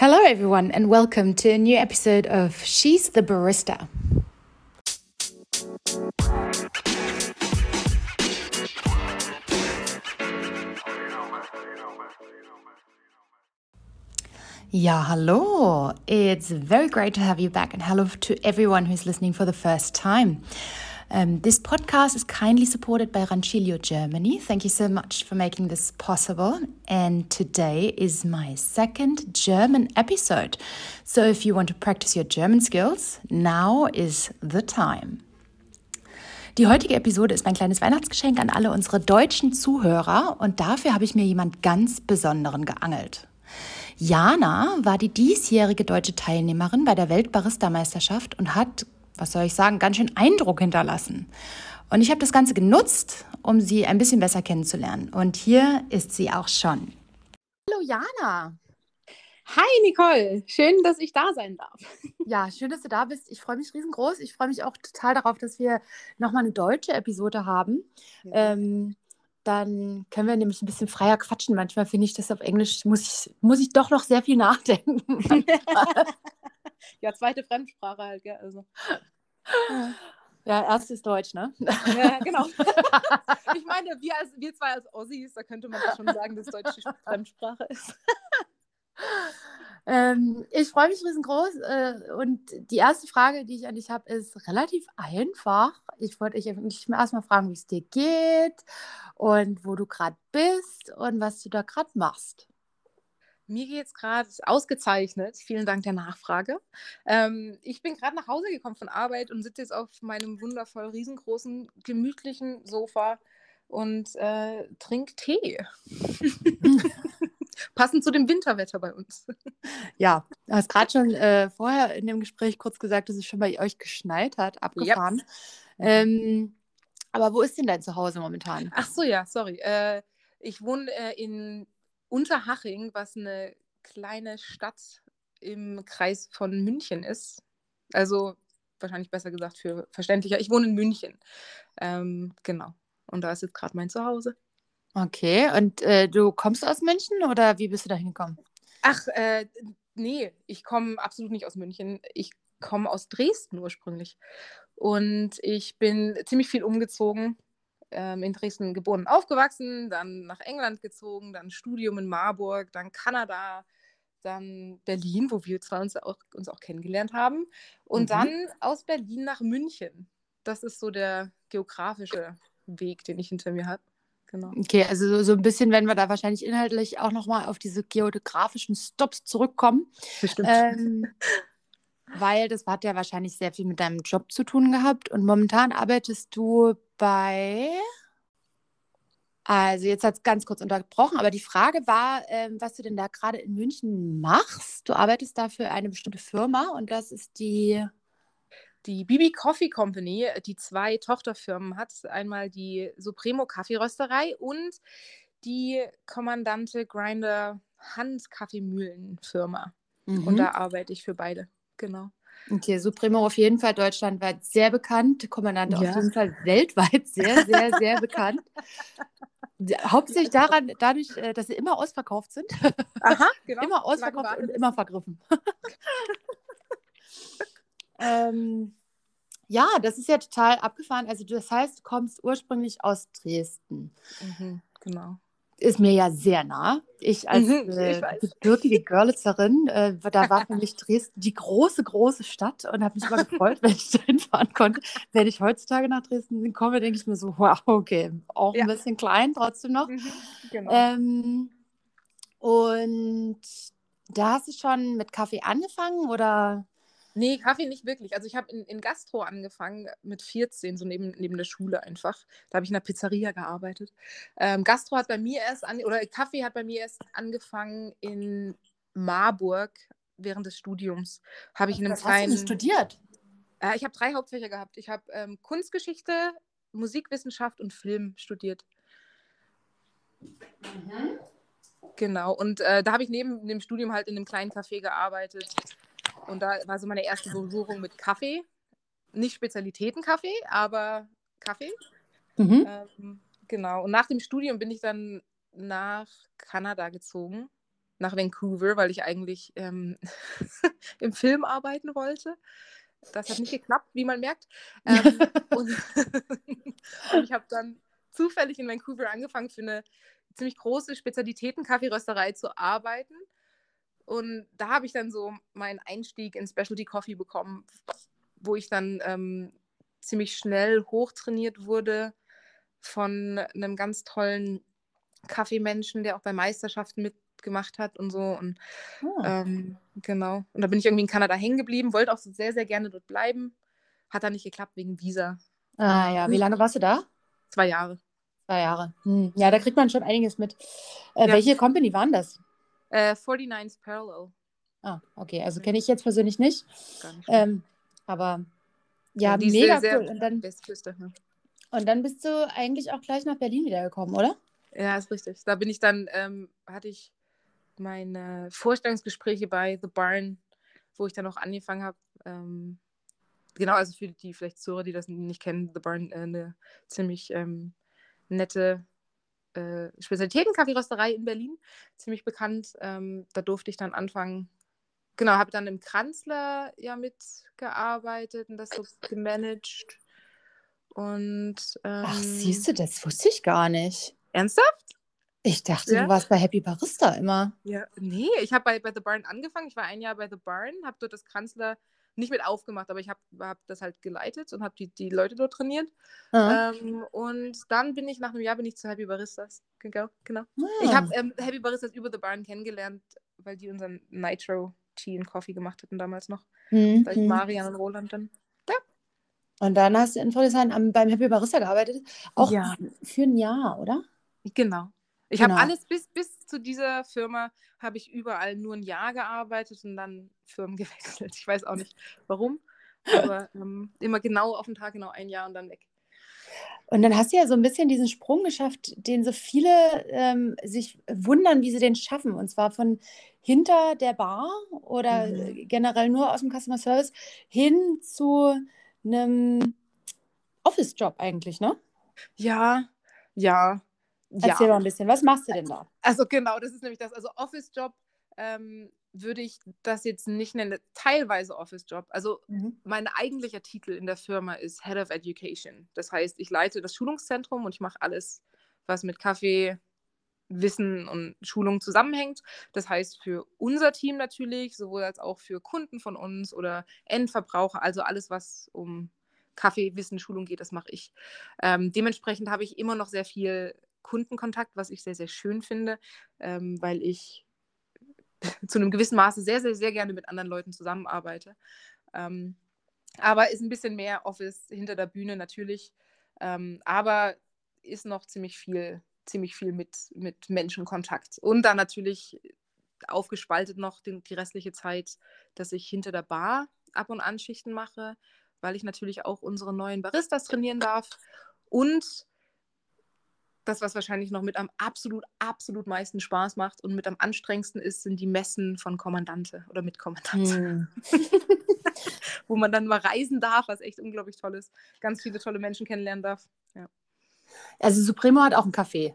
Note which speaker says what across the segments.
Speaker 1: Hello, everyone, and welcome to a new episode of She's the Barista. Yeah, hello. It's very great to have you back, and hello to everyone who's listening for the first time. Um, this podcast is kindly supported by Rancilio Germany. Thank you so much for making this possible. And today is my second German episode. So if you want to practice your German skills, now is the time. Die heutige Episode ist mein kleines Weihnachtsgeschenk an alle unsere deutschen Zuhörer und dafür habe ich mir jemand ganz Besonderen geangelt. Jana war die diesjährige deutsche Teilnehmerin bei der Weltbarista-Meisterschaft und hat was soll ich sagen, ganz schön Eindruck hinterlassen. Und ich habe das Ganze genutzt, um sie ein bisschen besser kennenzulernen. Und hier ist sie auch schon. Hallo Jana.
Speaker 2: Hi Nicole, schön, dass ich da sein darf.
Speaker 1: Ja, schön, dass du da bist. Ich freue mich riesengroß. Ich freue mich auch total darauf, dass wir nochmal eine deutsche Episode haben. Ja. Ähm, dann können wir nämlich ein bisschen freier quatschen. Manchmal finde ich das auf Englisch, muss ich, muss ich doch noch sehr viel nachdenken.
Speaker 2: ja, zweite Fremdsprache halt, gell? Also.
Speaker 1: Ja, erst ist Deutsch, ne?
Speaker 2: Ja, genau. ich meine, wir, als, wir zwei als Ossis, da könnte man schon sagen, dass Deutsch die Fremdsprache ist.
Speaker 1: Ähm, ich freue mich riesengroß. Äh, und die erste Frage, die ich an dich habe, ist relativ einfach. Ich wollte dich erstmal fragen, wie es dir geht und wo du gerade bist und was du da gerade machst.
Speaker 2: Mir geht es gerade ausgezeichnet. Vielen Dank der Nachfrage. Ähm, ich bin gerade nach Hause gekommen von Arbeit und sitze jetzt auf meinem wundervoll riesengroßen, gemütlichen Sofa und äh, trinke Tee. Passend zu dem Winterwetter bei uns.
Speaker 1: Ja, du hast gerade schon äh, vorher in dem Gespräch kurz gesagt, dass es schon bei euch geschneit hat, abgefahren. Yep. Ähm, aber wo ist denn dein Zuhause momentan?
Speaker 2: Ach so, ja, sorry. Äh, ich wohne äh, in Unterhaching, was eine kleine Stadt im Kreis von München ist. Also wahrscheinlich besser gesagt für verständlicher. Ich wohne in München. Ähm, genau. Und da ist jetzt gerade mein Zuhause.
Speaker 1: Okay, und äh, du kommst aus München oder wie bist du da hingekommen?
Speaker 2: Ach, äh, nee, ich komme absolut nicht aus München. Ich komme aus Dresden ursprünglich. Und ich bin ziemlich viel umgezogen ähm, in Dresden geboren und aufgewachsen, dann nach England gezogen, dann Studium in Marburg, dann Kanada, dann Berlin, wo wir zwar uns auch, uns auch kennengelernt haben, und mhm. dann aus Berlin nach München. Das ist so der geografische Weg, den ich hinter mir habe.
Speaker 1: Genau. Okay, also so, so, ein bisschen werden wir da wahrscheinlich inhaltlich auch nochmal auf diese geografischen Stops zurückkommen. Bestimmt. Ähm, weil das hat ja wahrscheinlich sehr viel mit deinem Job zu tun gehabt. Und momentan arbeitest du bei. Also jetzt hat es ganz kurz unterbrochen, aber die Frage war, ähm, was du denn da gerade in München machst. Du arbeitest da für eine bestimmte Firma und das ist die
Speaker 2: die Bibi Coffee Company, die zwei Tochterfirmen hat. Einmal die Supremo Kaffeerösterei und die Kommandante Grinder Hand Kaffeemühlenfirma. Mhm. Und da arbeite ich für beide genau.
Speaker 1: Okay, Supremo auf jeden Fall deutschlandweit sehr bekannt, Kommandant ja. auf jeden Fall weltweit sehr, sehr, sehr bekannt. Hauptsächlich daran, dadurch, äh, dass sie immer ausverkauft sind. Aha, genau. immer ausverkauft und immer vergriffen. ähm, ja, das ist ja total abgefahren. Also das heißt, du kommst ursprünglich aus Dresden.
Speaker 2: Mhm, genau
Speaker 1: ist mir ja sehr nah. Ich als mhm, äh, gebürtige Görlitzerin, äh, da war für mich Dresden die große, große Stadt und habe mich immer gefreut, wenn ich da hinfahren konnte. Wenn ich heutzutage nach Dresden komme, denke ich mir so, wow, okay, auch ja. ein bisschen klein trotzdem noch. Mhm, genau. ähm, und da hast du schon mit Kaffee angefangen oder?
Speaker 2: Nee, Kaffee nicht wirklich. Also ich habe in, in Gastro angefangen mit 14, so neben, neben der Schule einfach. Da habe ich in der Pizzeria gearbeitet. Ähm, Gastro hat bei mir erst an, oder Kaffee hat bei mir erst angefangen in Marburg während des Studiums. Habe ich in einem
Speaker 1: Was kleinen. Hast du studiert?
Speaker 2: Äh, ich habe drei Hauptfächer gehabt. Ich habe ähm, Kunstgeschichte, Musikwissenschaft und Film studiert. Mhm. Genau, und äh, da habe ich neben dem Studium halt in einem kleinen Café gearbeitet und da war so meine erste Berührung mit Kaffee. Nicht Spezialitätenkaffee, aber Kaffee. Mhm. Ähm, genau. Und nach dem Studium bin ich dann nach Kanada gezogen nach Vancouver, weil ich eigentlich ähm, im Film arbeiten wollte. Das hat nicht geklappt, wie man merkt. Ähm, und, und, ich habe dann zufällig in Vancouver angefangen, für eine ziemlich große Spezialitäten-Kaffeerösterei zu arbeiten. Und da habe ich dann so meinen Einstieg in Specialty Coffee bekommen, wo ich dann ähm, ziemlich schnell hochtrainiert wurde von einem ganz tollen Kaffeemenschen, der auch bei Meisterschaften mitgemacht hat und so. Und oh. ähm, genau. Und da bin ich irgendwie in Kanada hängen geblieben, wollte auch sehr, sehr gerne dort bleiben. Hat dann nicht geklappt wegen Visa.
Speaker 1: Ah ja, wie lange warst du da?
Speaker 2: Zwei Jahre.
Speaker 1: Zwei Jahre. Hm. Ja, da kriegt man schon einiges mit. Äh, ja. Welche Company waren das?
Speaker 2: Äh, 49 Parallel.
Speaker 1: Ah, okay. Also kenne ich jetzt persönlich nicht. Gar nicht. Ähm, aber ja, ja mega sehr, cool. Und dann, Westküste, und dann bist du eigentlich auch gleich nach Berlin wiedergekommen, oder?
Speaker 2: Ja, ist richtig. Da bin ich dann, ähm, hatte ich meine Vorstellungsgespräche bei The Barn, wo ich dann auch angefangen habe. Ähm, genau, also für die vielleicht Zuhörer, die das nicht kennen, The Barn, äh, eine ziemlich ähm, nette äh, Spezialitäten-Kaffeerösterei in Berlin, ziemlich bekannt. Ähm, da durfte ich dann anfangen. Genau, habe dann im Kanzler ja mitgearbeitet und das so gemanagt. Und, ähm,
Speaker 1: Ach, siehst du, das wusste ich gar nicht.
Speaker 2: Ernsthaft?
Speaker 1: Ich dachte, ja. du warst bei Happy Barista immer.
Speaker 2: Ja, nee, ich habe bei, bei The Barn angefangen. Ich war ein Jahr bei The Barn, habe dort das Kanzler nicht mit aufgemacht, aber ich habe hab das halt geleitet und habe die, die Leute dort trainiert. Ähm, und dann bin ich nach einem Jahr bin ich zu Happy Baristas gegangen. Genau. Ah. Ich habe ähm, Happy Baristas über The Barn kennengelernt, weil die unseren Nitro Tea und Coffee gemacht hatten damals noch. Mhm. Da ich Marian und Roland dann. Ja.
Speaker 1: Und dann hast du in Friedrichshain beim Happy Barista gearbeitet. Auch ja. für ein Jahr, oder?
Speaker 2: Genau. Ich genau. habe alles bis, bis zu dieser Firma habe ich überall nur ein Jahr gearbeitet und dann Firmen gewechselt. Ich weiß auch nicht warum, aber ähm, immer genau auf den Tag, genau ein Jahr und dann weg.
Speaker 1: Und dann hast du ja so ein bisschen diesen Sprung geschafft, den so viele ähm, sich wundern, wie sie den schaffen. Und zwar von hinter der Bar oder mhm. generell nur aus dem Customer Service hin zu einem Office-Job eigentlich, ne?
Speaker 2: Ja, ja.
Speaker 1: Erzähl ja. mal ein bisschen, was machst du denn da?
Speaker 2: Also genau, das ist nämlich das. Also Office-Job ähm, würde ich das jetzt nicht nennen, teilweise Office-Job. Also mhm. mein eigentlicher Titel in der Firma ist Head of Education. Das heißt, ich leite das Schulungszentrum und ich mache alles, was mit Kaffee, Wissen und Schulung zusammenhängt. Das heißt, für unser Team natürlich, sowohl als auch für Kunden von uns oder Endverbraucher, also alles, was um Kaffee, Wissen, Schulung geht, das mache ich. Ähm, dementsprechend habe ich immer noch sehr viel Kundenkontakt, was ich sehr, sehr schön finde, ähm, weil ich zu einem gewissen Maße sehr, sehr, sehr gerne mit anderen Leuten zusammenarbeite. Ähm, aber ist ein bisschen mehr Office hinter der Bühne natürlich. Ähm, aber ist noch ziemlich viel, ziemlich viel mit, mit Menschenkontakt. Und dann natürlich aufgespaltet noch den, die restliche Zeit, dass ich hinter der Bar ab und an Schichten mache, weil ich natürlich auch unsere neuen Baristas trainieren darf. Und das, was wahrscheinlich noch mit am absolut, absolut meisten Spaß macht und mit am anstrengendsten ist, sind die Messen von Kommandante oder mit Kommandante. Hm. Wo man dann mal reisen darf, was echt unglaublich toll ist. Ganz viele tolle Menschen kennenlernen darf. Ja.
Speaker 1: Also Supremo hat auch ein Café.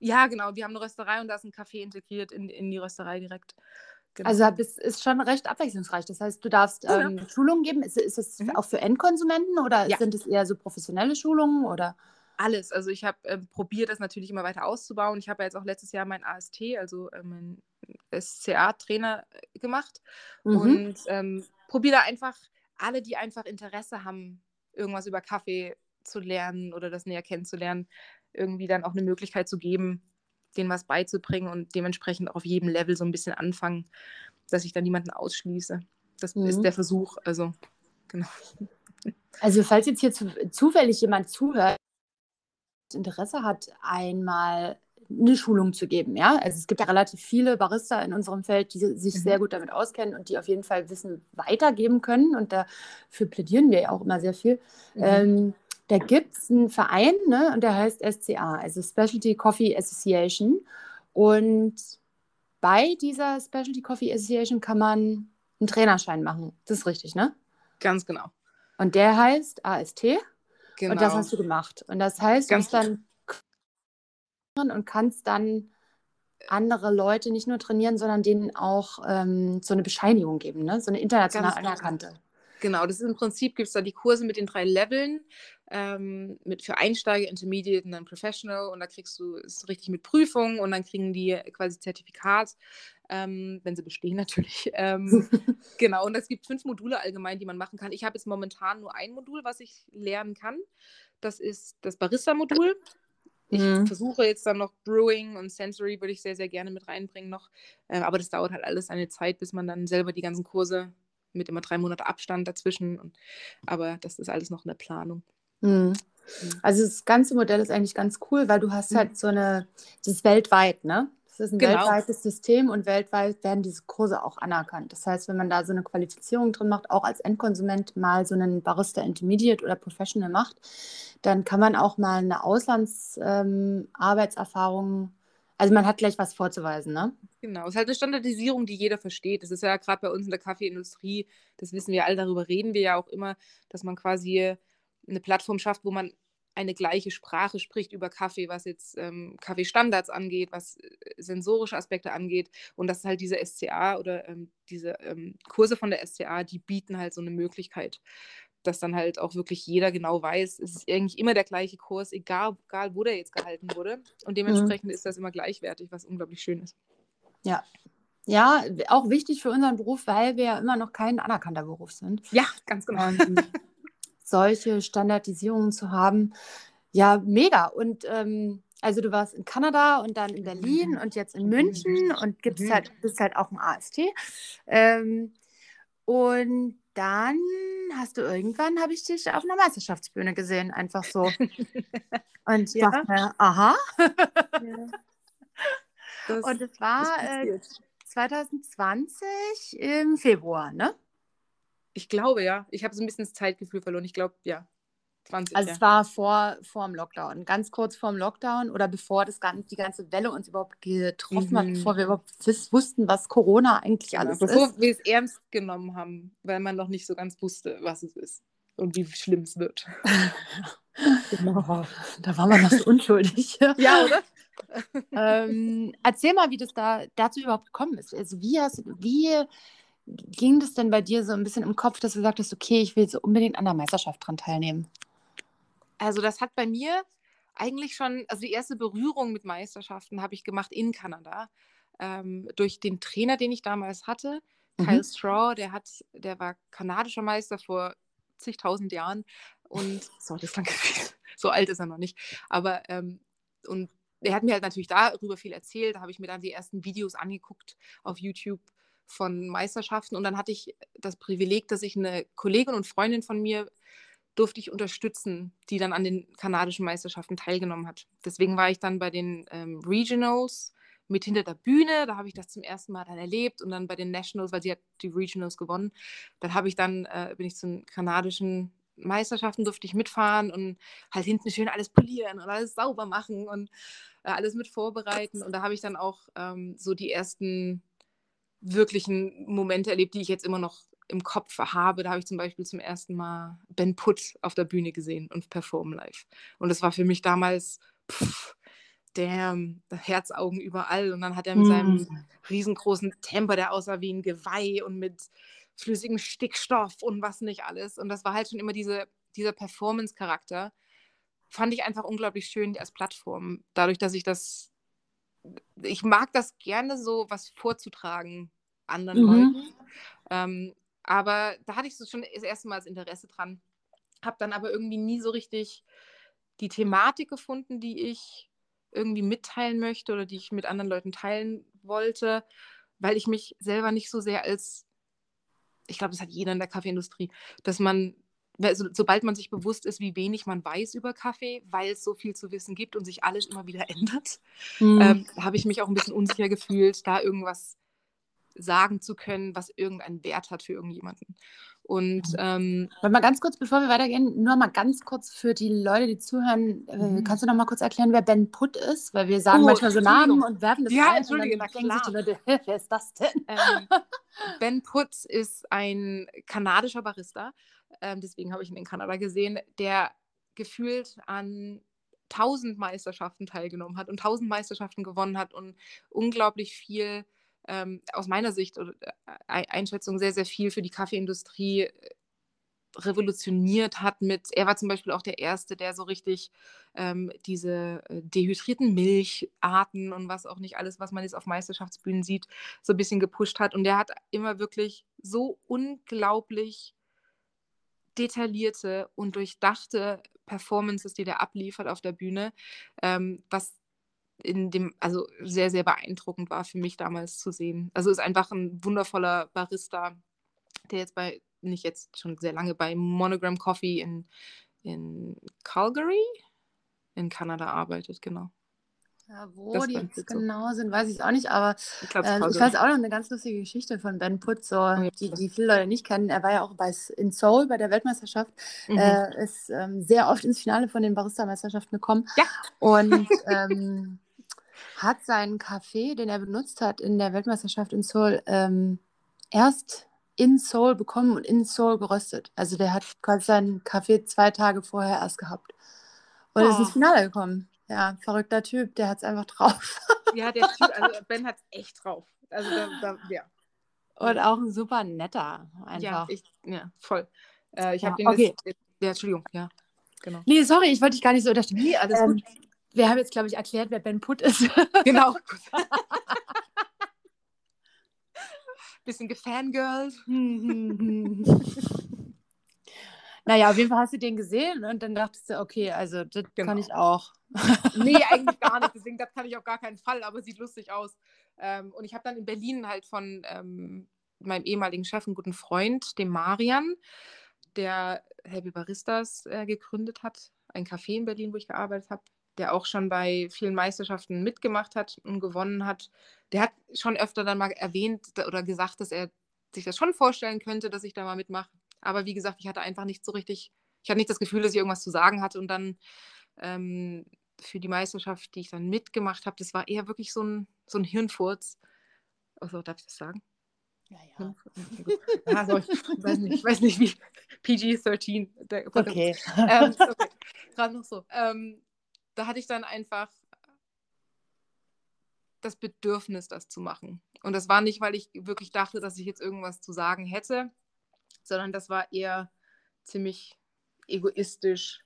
Speaker 2: Ja, genau. Wir haben eine Rösterei und da ist ein Café integriert in, in die Rösterei direkt.
Speaker 1: Genau. Also es ist schon recht abwechslungsreich. Das heißt, du darfst ähm, ja. Schulungen geben. Ist, ist es mhm. auch für Endkonsumenten oder ja. sind es eher so professionelle Schulungen oder?
Speaker 2: Alles. Also ich habe äh, probiert, das natürlich immer weiter auszubauen. Ich habe ja jetzt auch letztes Jahr mein AST, also äh, mein SCA-Trainer gemacht mhm. und ähm, probiere da einfach alle, die einfach Interesse haben, irgendwas über Kaffee zu lernen oder das näher kennenzulernen, irgendwie dann auch eine Möglichkeit zu geben, denen was beizubringen und dementsprechend auch auf jedem Level so ein bisschen anfangen, dass ich da niemanden ausschließe. Das mhm. ist der Versuch, also genau.
Speaker 1: Also falls jetzt hier zu, zufällig jemand zuhört, Interesse hat, einmal eine Schulung zu geben. Ja? Also es gibt ja relativ viele Barista in unserem Feld, die sich mhm. sehr gut damit auskennen und die auf jeden Fall Wissen weitergeben können. Und dafür plädieren wir ja auch immer sehr viel. Mhm. Ähm, da gibt es einen Verein ne? und der heißt SCA, also Specialty Coffee Association. Und bei dieser Specialty Coffee Association kann man einen Trainerschein machen. Das ist richtig, ne?
Speaker 2: Ganz genau.
Speaker 1: Und der heißt AST. Genau. Und das hast du gemacht. Und das heißt, du bist dann und kannst dann andere Leute nicht nur trainieren, sondern denen auch ähm, so eine Bescheinigung geben, ne? so eine international genau. anerkannte.
Speaker 2: Genau, das ist im Prinzip, gibt es da die Kurse mit den drei Leveln, ähm, mit für Einsteiger, Intermediate und dann Professional und da kriegst du es richtig mit Prüfungen und dann kriegen die quasi Zertifikat, ähm, wenn sie bestehen natürlich. Ähm, genau, und es gibt fünf Module allgemein, die man machen kann. Ich habe jetzt momentan nur ein Modul, was ich lernen kann. Das ist das Barista-Modul. Ich mhm. versuche jetzt dann noch Brewing und Sensory würde ich sehr, sehr gerne mit reinbringen noch. Äh, aber das dauert halt alles eine Zeit, bis man dann selber die ganzen Kurse mit immer drei Monate Abstand dazwischen. Und, aber das ist alles noch eine Planung.
Speaker 1: Mhm. Also das ganze Modell ist eigentlich ganz cool, weil du hast mhm. halt so eine, das ist weltweit, ne? Das ist ein genau. weltweites System und weltweit werden diese Kurse auch anerkannt. Das heißt, wenn man da so eine Qualifizierung drin macht, auch als Endkonsument mal so einen Barista Intermediate oder Professional macht, dann kann man auch mal eine Auslandsarbeitserfahrung, ähm, also man hat gleich was vorzuweisen, ne?
Speaker 2: Genau, es ist halt eine Standardisierung, die jeder versteht. Das ist ja gerade bei uns in der Kaffeeindustrie, das wissen wir alle, darüber reden wir ja auch immer, dass man quasi eine Plattform schafft, wo man eine gleiche Sprache spricht über Kaffee, was jetzt ähm, Kaffeestandards angeht, was äh, sensorische Aspekte angeht. Und das ist halt diese SCA oder ähm, diese ähm, Kurse von der SCA, die bieten halt so eine Möglichkeit, dass dann halt auch wirklich jeder genau weiß, es ist eigentlich immer der gleiche Kurs, egal, egal wo der jetzt gehalten wurde. Und mhm. dementsprechend mhm. ist das immer gleichwertig, was unglaublich schön ist.
Speaker 1: Ja, ja, auch wichtig für unseren Beruf, weil wir ja immer noch kein anerkannter Beruf sind.
Speaker 2: Ja, ganz genau.
Speaker 1: Ähm, solche Standardisierungen zu haben. Ja, mega. Und ähm, also du warst in Kanada und dann in Berlin und jetzt in München und gibst halt, bist halt auch im AST. Ähm, und dann hast du irgendwann, habe ich dich auf einer Meisterschaftsbühne gesehen, einfach so. Und ja. dachte mir, aha. Ja. Das und es war äh, 2020 im Februar, ne?
Speaker 2: Ich glaube, ja. Ich habe so ein bisschen das Zeitgefühl verloren. Ich glaube, ja.
Speaker 1: 20, also ja. es war vor, vor dem Lockdown, ganz kurz vor dem Lockdown oder bevor das ganze, die ganze Welle uns überhaupt getroffen mhm. hat, bevor wir überhaupt wussten, was Corona eigentlich genau, alles
Speaker 2: bevor ist. Bevor wir es ernst genommen haben, weil man noch nicht so ganz wusste, was es ist und wie schlimm es wird.
Speaker 1: genau, da waren wir noch so unschuldig.
Speaker 2: ja, oder?
Speaker 1: ähm, erzähl mal, wie das da dazu überhaupt gekommen ist. Also wie hast wie ging das denn bei dir so ein bisschen im Kopf, dass du sagtest, okay, ich will so unbedingt an der Meisterschaft dran teilnehmen?
Speaker 2: Also das hat bei mir eigentlich schon, also die erste Berührung mit Meisterschaften habe ich gemacht in Kanada. Ähm, durch den Trainer, den ich damals hatte, mhm. Kyle Straw, der hat, der war kanadischer Meister vor zigtausend Jahren und so, das klang so alt ist er noch nicht. Aber ähm, und er hat mir halt natürlich darüber viel erzählt. Da habe ich mir dann die ersten Videos angeguckt auf YouTube von Meisterschaften. Und dann hatte ich das Privileg, dass ich eine Kollegin und Freundin von mir durfte ich unterstützen, die dann an den kanadischen Meisterschaften teilgenommen hat. Deswegen war ich dann bei den ähm, Regionals mit hinter der Bühne. Da habe ich das zum ersten Mal dann erlebt und dann bei den Nationals, weil sie hat die Regionals gewonnen. Dann habe ich dann äh, bin ich zu den kanadischen Meisterschaften durfte ich mitfahren und halt hinten schön alles polieren und alles sauber machen und äh, alles mit vorbereiten. Und da habe ich dann auch ähm, so die ersten wirklichen Momente erlebt, die ich jetzt immer noch im Kopf habe. Da habe ich zum Beispiel zum ersten Mal Ben Putt auf der Bühne gesehen und performen live. Und das war für mich damals, pff, damn, Herzaugen überall. Und dann hat er mit mm. seinem riesengroßen Temper, der aussah wie ein Geweih und mit flüssigem Stickstoff und was nicht alles. Und das war halt schon immer diese, dieser Performance-Charakter. Fand ich einfach unglaublich schön als Plattform. Dadurch, dass ich das ich mag das gerne so, was vorzutragen anderen mhm. Leuten. Ähm, aber da hatte ich so schon das erste Mal das Interesse dran. Habe dann aber irgendwie nie so richtig die Thematik gefunden, die ich irgendwie mitteilen möchte oder die ich mit anderen Leuten teilen wollte, weil ich mich selber nicht so sehr als, ich glaube, das hat jeder in der Kaffeeindustrie, dass man also, sobald man sich bewusst ist, wie wenig man weiß über Kaffee, weil es so viel zu wissen gibt und sich alles immer wieder ändert, mhm. ähm, habe ich mich auch ein bisschen unsicher gefühlt, da irgendwas sagen zu können, was irgendeinen Wert hat für irgendjemanden. Und ähm,
Speaker 1: mal ganz kurz, bevor wir weitergehen, nur mal ganz kurz für die Leute, die zuhören, äh, mhm. kannst du noch mal kurz erklären, wer Ben Putt ist? Weil wir sagen oh, manchmal so Namen und werfen das
Speaker 2: Ja, ein entschuldige, na klar. Leute, wer ist das denn? Ähm, ben Putt ist ein kanadischer Barista, ähm, deswegen habe ich ihn in Kanada gesehen, der gefühlt an tausend Meisterschaften teilgenommen hat und tausend Meisterschaften gewonnen hat und unglaublich viel, ähm, aus meiner Sicht oder äh, Einschätzung, sehr, sehr viel für die Kaffeeindustrie äh, revolutioniert hat mit, er war zum Beispiel auch der Erste, der so richtig ähm, diese äh, dehydrierten Milcharten und was auch nicht alles, was man jetzt auf Meisterschaftsbühnen sieht, so ein bisschen gepusht hat. Und der hat immer wirklich so unglaublich detaillierte und durchdachte Performances, die der abliefert auf der Bühne, ähm, was in dem, also sehr, sehr beeindruckend war für mich damals zu sehen. Also ist einfach ein wundervoller Barista, der jetzt bei nicht jetzt schon sehr lange bei Monogram Coffee in, in Calgary in Kanada arbeitet, genau.
Speaker 1: Ja, wo das die jetzt genau sind, weiß ich auch nicht, aber ich, äh, ich weiß auch noch eine ganz lustige Geschichte von Ben Putz, so, oh, ja. die, die viele Leute nicht kennen. Er war ja auch bei, in Seoul bei der Weltmeisterschaft, mhm. äh, ist ähm, sehr oft ins Finale von den Barista-Meisterschaften gekommen
Speaker 2: ja.
Speaker 1: und ähm, hat seinen Kaffee, den er benutzt hat in der Weltmeisterschaft in Seoul, ähm, erst in Seoul bekommen und in Seoul geröstet. Also der hat quasi seinen Kaffee zwei Tage vorher erst gehabt. Und oh. ist ins. Finale gekommen. Ja, verrückter Typ, der hat es einfach drauf.
Speaker 2: ja, der Typ, also Ben hat es echt drauf. Also da, da, ja.
Speaker 1: Und auch ein super netter, einfach.
Speaker 2: Ja, ich, ja voll. Äh, ich
Speaker 1: ja,
Speaker 2: habe den
Speaker 1: okay.
Speaker 2: Jetzt, ja, Entschuldigung, ja, genau.
Speaker 1: Nee, sorry, ich wollte dich gar nicht so unterstellen. Nee, alles ähm, gut. Wir haben jetzt, glaube ich, erklärt, wer Ben Putt ist.
Speaker 2: genau. bisschen gefangirlt.
Speaker 1: naja, auf jeden Fall hast du den gesehen und dann dachtest du, okay, also das genau. kann ich auch.
Speaker 2: nee, eigentlich gar nicht. Deswegen, das kann ich auf gar keinen Fall, aber sieht lustig aus. Ähm, und ich habe dann in Berlin halt von ähm, meinem ehemaligen Chef, einen guten Freund, dem Marian, der Happy Baristas äh, gegründet hat, ein Café in Berlin, wo ich gearbeitet habe, der auch schon bei vielen Meisterschaften mitgemacht hat und gewonnen hat, der hat schon öfter dann mal erwähnt oder gesagt, dass er sich das schon vorstellen könnte, dass ich da mal mitmache. Aber wie gesagt, ich hatte einfach nicht so richtig, ich hatte nicht das Gefühl, dass ich irgendwas zu sagen hatte. Und dann ähm, für die Meisterschaft, die ich dann mitgemacht habe, das war eher wirklich so ein, so ein Hirnfurz. Also, darf ich das sagen?
Speaker 1: Ja, ja.
Speaker 2: ja so, ich weiß nicht, ich weiß nicht wie PG-13.
Speaker 1: Okay.
Speaker 2: Ähm, okay. Gerade noch so. Ähm, da hatte ich dann einfach das Bedürfnis, das zu machen. Und das war nicht, weil ich wirklich dachte, dass ich jetzt irgendwas zu sagen hätte, sondern das war eher ziemlich egoistisch,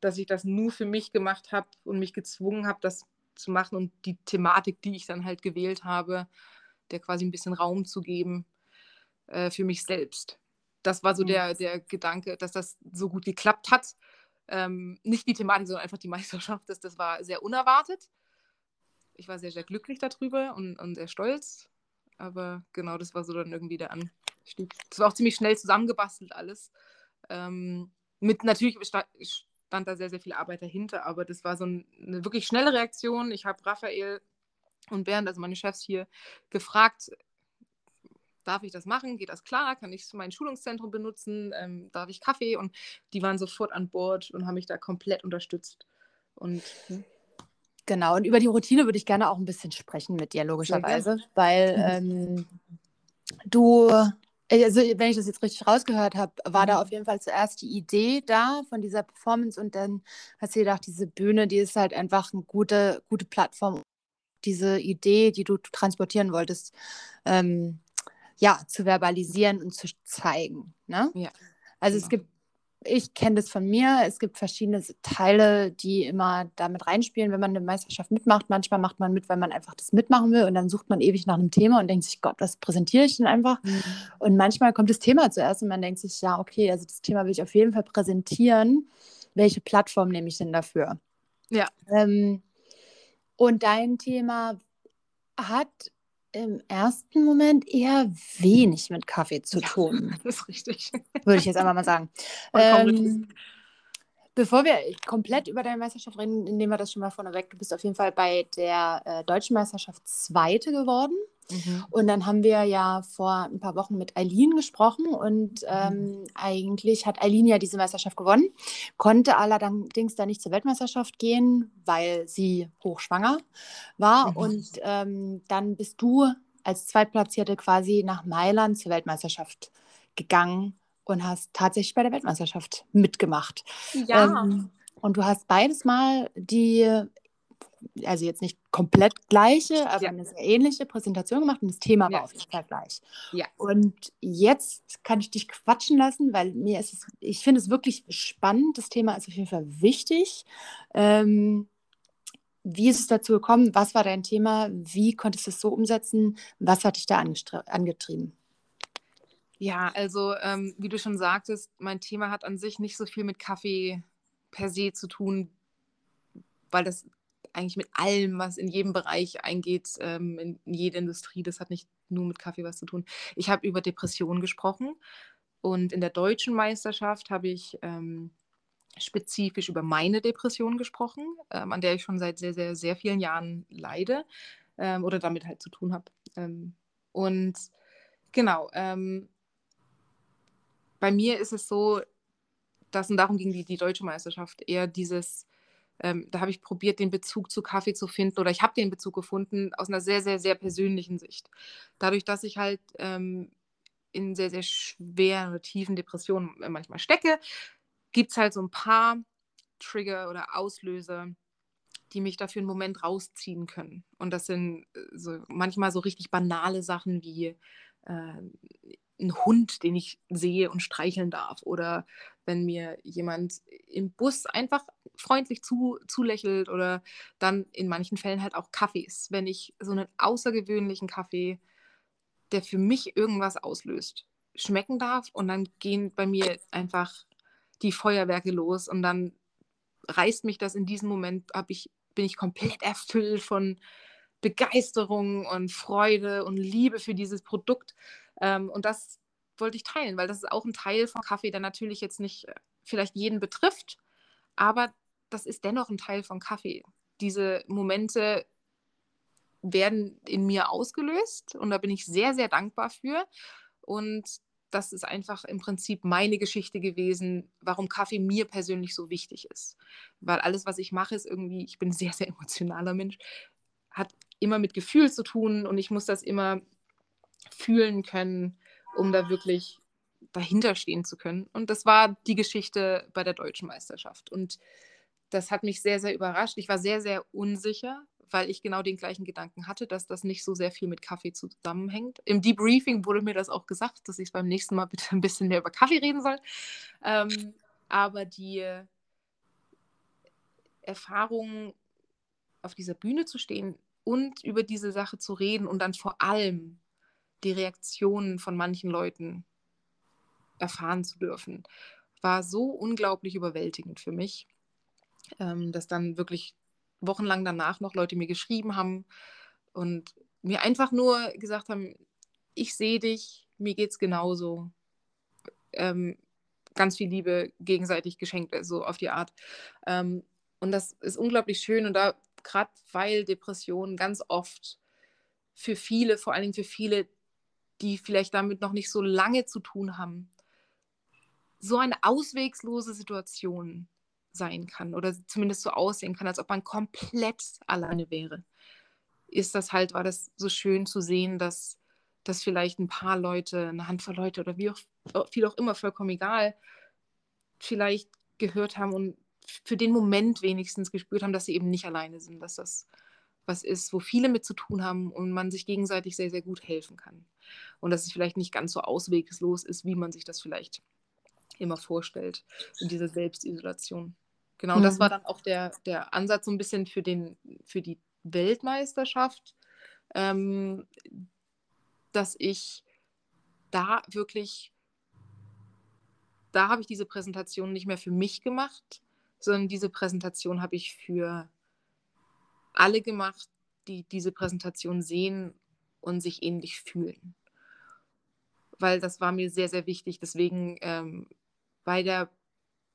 Speaker 2: dass ich das nur für mich gemacht habe und mich gezwungen habe, das zu machen und die Thematik, die ich dann halt gewählt habe, der quasi ein bisschen Raum zu geben äh, für mich selbst. Das war so mhm. der, der Gedanke, dass das so gut geklappt hat. Ähm, nicht die Thematik, sondern einfach die Meisterschaft. Das, das war sehr unerwartet. Ich war sehr, sehr glücklich darüber und, und sehr stolz. Aber genau, das war so dann irgendwie der Anstieg. Das war auch ziemlich schnell zusammengebastelt alles. Ähm, mit natürlich stand, stand, da sehr, sehr viel Arbeit dahinter, aber das war so ein, eine wirklich schnelle Reaktion. Ich habe Raphael und Bernd, also meine Chefs hier, gefragt, darf ich das machen? Geht das klar? Kann ich mein Schulungszentrum benutzen? Ähm, darf ich Kaffee? Und die waren sofort an Bord und haben mich da komplett unterstützt. Und.
Speaker 1: Genau, und über die Routine würde ich gerne auch ein bisschen sprechen mit dir, logischerweise, weil ähm, du, also wenn ich das jetzt richtig rausgehört habe, war da mhm. auf jeden Fall zuerst die Idee da von dieser Performance und dann hast du gedacht, diese Bühne, die ist halt einfach eine gute, gute Plattform, diese Idee, die du transportieren wolltest, ähm, ja, zu verbalisieren und zu zeigen. Ne?
Speaker 2: Ja.
Speaker 1: Also genau. es gibt, ich kenne das von mir, es gibt verschiedene Teile, die immer damit reinspielen, wenn man eine Meisterschaft mitmacht. Manchmal macht man mit, weil man einfach das mitmachen will und dann sucht man ewig nach einem Thema und denkt sich, Gott, was präsentiere ich denn einfach? Mhm. Und manchmal kommt das Thema zuerst und man denkt sich, ja, okay, also das Thema will ich auf jeden Fall präsentieren. Welche Plattform nehme ich denn dafür?
Speaker 2: Ja.
Speaker 1: Ähm, und dein Thema hat im ersten Moment eher wenig mit Kaffee zu tun.
Speaker 2: Ja, das ist richtig.
Speaker 1: Würde ich jetzt einfach mal sagen. Ähm, bevor wir komplett über deine Meisterschaft reden, nehmen wir das schon mal vorneweg. Du bist auf jeden Fall bei der äh, Deutschen Meisterschaft Zweite geworden. Mhm. Und dann haben wir ja vor ein paar Wochen mit Eileen gesprochen und mhm. ähm, eigentlich hat Eileen ja diese Meisterschaft gewonnen, konnte allerdings dann nicht zur Weltmeisterschaft gehen, weil sie hochschwanger war. Mhm. Und ähm, dann bist du als Zweitplatzierte quasi nach Mailand zur Weltmeisterschaft gegangen und hast tatsächlich bei der Weltmeisterschaft mitgemacht.
Speaker 2: Ja. Ähm,
Speaker 1: Und du hast beides mal die also jetzt nicht komplett gleiche, aber ja. eine sehr ähnliche Präsentation gemacht und das Thema ja. war auf jeden Fall gleich. Ja. Und jetzt kann ich dich quatschen lassen, weil mir ist es, ich finde es wirklich spannend. Das Thema ist auf jeden Fall wichtig. Ähm, wie ist es dazu gekommen? Was war dein Thema? Wie konntest du es so umsetzen? Was hat dich da angetrieben?
Speaker 2: Ja, also ähm, wie du schon sagtest, mein Thema hat an sich nicht so viel mit Kaffee per se zu tun, weil das eigentlich mit allem, was in jedem Bereich eingeht, ähm, in, in jede Industrie. Das hat nicht nur mit Kaffee was zu tun. Ich habe über Depressionen gesprochen und in der deutschen Meisterschaft habe ich ähm, spezifisch über meine Depression gesprochen, ähm, an der ich schon seit sehr, sehr, sehr vielen Jahren leide ähm, oder damit halt zu tun habe. Ähm, und genau, bei mir ist es so, dass, und darum ging die, die deutsche Meisterschaft, eher dieses ähm, da habe ich probiert, den Bezug zu Kaffee zu finden oder ich habe den Bezug gefunden aus einer sehr, sehr, sehr persönlichen Sicht. Dadurch, dass ich halt ähm, in sehr, sehr schweren tiefen Depressionen äh, manchmal stecke, gibt es halt so ein paar Trigger oder Auslöser, die mich dafür einen Moment rausziehen können. Und das sind äh, so manchmal so richtig banale Sachen wie äh, ein Hund, den ich sehe und streicheln darf. Oder wenn mir jemand im Bus einfach freundlich zu, zulächelt oder dann in manchen Fällen halt auch Kaffees. Wenn ich so einen außergewöhnlichen Kaffee, der für mich irgendwas auslöst, schmecken darf und dann gehen bei mir einfach die Feuerwerke los und dann reißt mich das in diesem Moment, ich, bin ich komplett erfüllt von Begeisterung und Freude und Liebe für dieses Produkt. Ähm, und das wollte ich teilen, weil das ist auch ein Teil von Kaffee, der natürlich jetzt nicht äh, vielleicht jeden betrifft, aber das ist dennoch ein Teil von Kaffee. Diese Momente werden in mir ausgelöst und da bin ich sehr, sehr dankbar für. Und das ist einfach im Prinzip meine Geschichte gewesen, warum Kaffee mir persönlich so wichtig ist. Weil alles, was ich mache, ist irgendwie, ich bin ein sehr, sehr emotionaler Mensch, hat immer mit Gefühl zu tun und ich muss das immer fühlen können, um da wirklich dahinter stehen zu können. Und das war die Geschichte bei der deutschen Meisterschaft. Und das hat mich sehr, sehr überrascht. Ich war sehr, sehr unsicher, weil ich genau den gleichen Gedanken hatte, dass das nicht so sehr viel mit Kaffee zusammenhängt. Im Debriefing wurde mir das auch gesagt, dass ich beim nächsten Mal bitte ein bisschen mehr über Kaffee reden soll. Ähm, aber die Erfahrung, auf dieser Bühne zu stehen und über diese Sache zu reden und dann vor allem die Reaktionen von manchen Leuten erfahren zu dürfen, war so unglaublich überwältigend für mich, ähm, dass dann wirklich wochenlang danach noch Leute mir geschrieben haben und mir einfach nur gesagt haben, ich sehe dich, mir geht es genauso. Ähm, ganz viel Liebe gegenseitig geschenkt, so auf die Art. Ähm, und das ist unglaublich schön und da gerade weil Depressionen ganz oft für viele, vor allen Dingen für viele, die vielleicht damit noch nicht so lange zu tun haben, so eine auswegslose Situation sein kann oder zumindest so aussehen kann, als ob man komplett alleine wäre, ist das halt, war das so schön zu sehen, dass, dass vielleicht ein paar Leute, eine Handvoll Leute oder wie auch, viel auch immer, vollkommen egal, vielleicht gehört haben und für den Moment wenigstens gespürt haben, dass sie eben nicht alleine sind, dass das was ist, wo viele mit zu tun haben und man sich gegenseitig sehr, sehr gut helfen kann. Und dass es vielleicht nicht ganz so auswegslos ist, wie man sich das vielleicht immer vorstellt in dieser Selbstisolation. Genau, mhm. das war dann auch der, der Ansatz so ein bisschen für, den, für die Weltmeisterschaft, ähm, dass ich da wirklich, da habe ich diese Präsentation nicht mehr für mich gemacht, sondern diese Präsentation habe ich für alle gemacht, die diese Präsentation sehen und sich ähnlich fühlen. Weil das war mir sehr, sehr wichtig. Deswegen ähm, bei der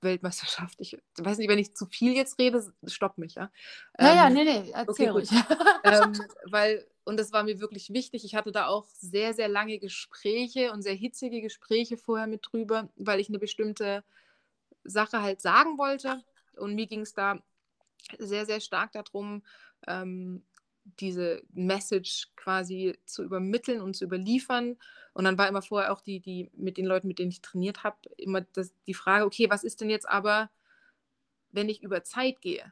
Speaker 2: Weltmeisterschaft, ich weiß nicht, wenn ich zu viel jetzt rede, stopp mich, ja.
Speaker 1: Naja, ähm, nee, nee, erzähl okay, ruhig.
Speaker 2: ähm, weil, und das war mir wirklich wichtig. Ich hatte da auch sehr, sehr lange Gespräche und sehr hitzige Gespräche vorher mit drüber, weil ich eine bestimmte Sache halt sagen wollte. Und mir ging es da sehr, sehr stark darum, ähm, diese Message quasi zu übermitteln und zu überliefern. Und dann war immer vorher auch die, die mit den Leuten, mit denen ich trainiert habe, immer das, die Frage, okay, was ist denn jetzt aber, wenn ich über Zeit gehe,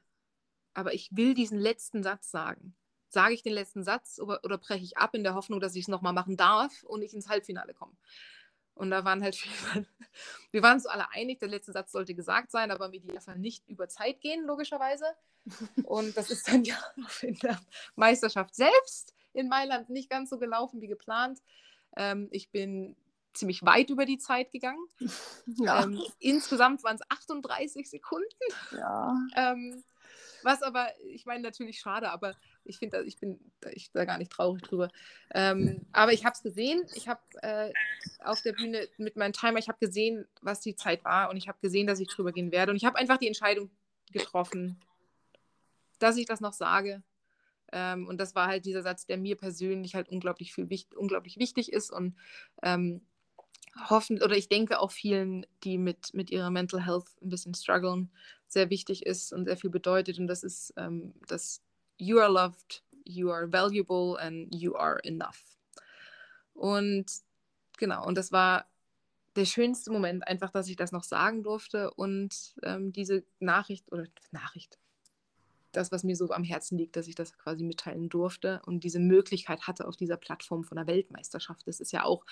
Speaker 2: aber ich will diesen letzten Satz sagen, sage ich den letzten Satz oder, oder breche ich ab in der Hoffnung, dass ich es nochmal machen darf und ich ins Halbfinale komme. Und da waren halt viele, wir waren uns alle einig, der letzte Satz sollte gesagt sein, aber im Idealfall nicht über Zeit gehen, logischerweise. Und das ist dann ja in der Meisterschaft selbst in Mailand nicht ganz so gelaufen wie geplant. Ähm, ich bin ziemlich weit über die Zeit gegangen. Ja. Ähm, insgesamt waren es 38 Sekunden.
Speaker 1: Ja.
Speaker 2: Ähm, was aber, ich meine, natürlich schade, aber ich finde, ich bin ich da gar nicht traurig drüber. Ähm, aber ich habe es gesehen. Ich habe äh, auf der Bühne mit meinem Timer, ich habe gesehen, was die Zeit war und ich habe gesehen, dass ich drüber gehen werde. Und ich habe einfach die Entscheidung getroffen, dass ich das noch sage. Ähm, und das war halt dieser Satz, der mir persönlich halt unglaublich viel unglaublich wichtig ist und ähm, hoffen oder ich denke auch vielen, die mit, mit ihrer Mental Health ein bisschen strugglen, sehr wichtig ist und sehr viel bedeutet. Und das ist, ähm, dass you are loved, you are valuable and you are enough. Und genau, und das war der schönste Moment, einfach, dass ich das noch sagen durfte und ähm, diese Nachricht oder Nachricht, das, was mir so am Herzen liegt, dass ich das quasi mitteilen durfte und diese Möglichkeit hatte auf dieser Plattform von der Weltmeisterschaft. Das ist ja auch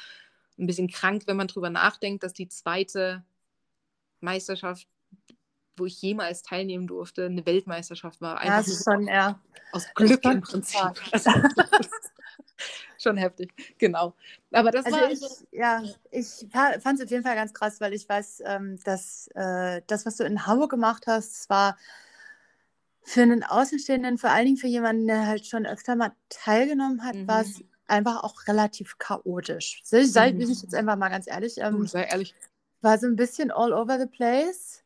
Speaker 2: ein bisschen krank, wenn man drüber nachdenkt, dass die zweite Meisterschaft, wo ich jemals teilnehmen durfte, eine Weltmeisterschaft war.
Speaker 1: Einfach ja, schon, ja.
Speaker 2: Aus Glück im Prinzip. Also, schon heftig, genau. Aber das
Speaker 1: also
Speaker 2: war.
Speaker 1: Ich, also, ja, ich fand es auf jeden Fall ganz krass, weil ich weiß, ähm, dass äh, das, was du in Hamburg gemacht hast, war für einen Außenstehenden, vor allen Dingen für jemanden, der halt schon öfter mal teilgenommen hat, mhm. war es einfach auch relativ chaotisch. Sei, sei mhm. ich jetzt einfach mal ganz ehrlich.
Speaker 2: Ähm, sei ehrlich.
Speaker 1: War so ein bisschen all over the place.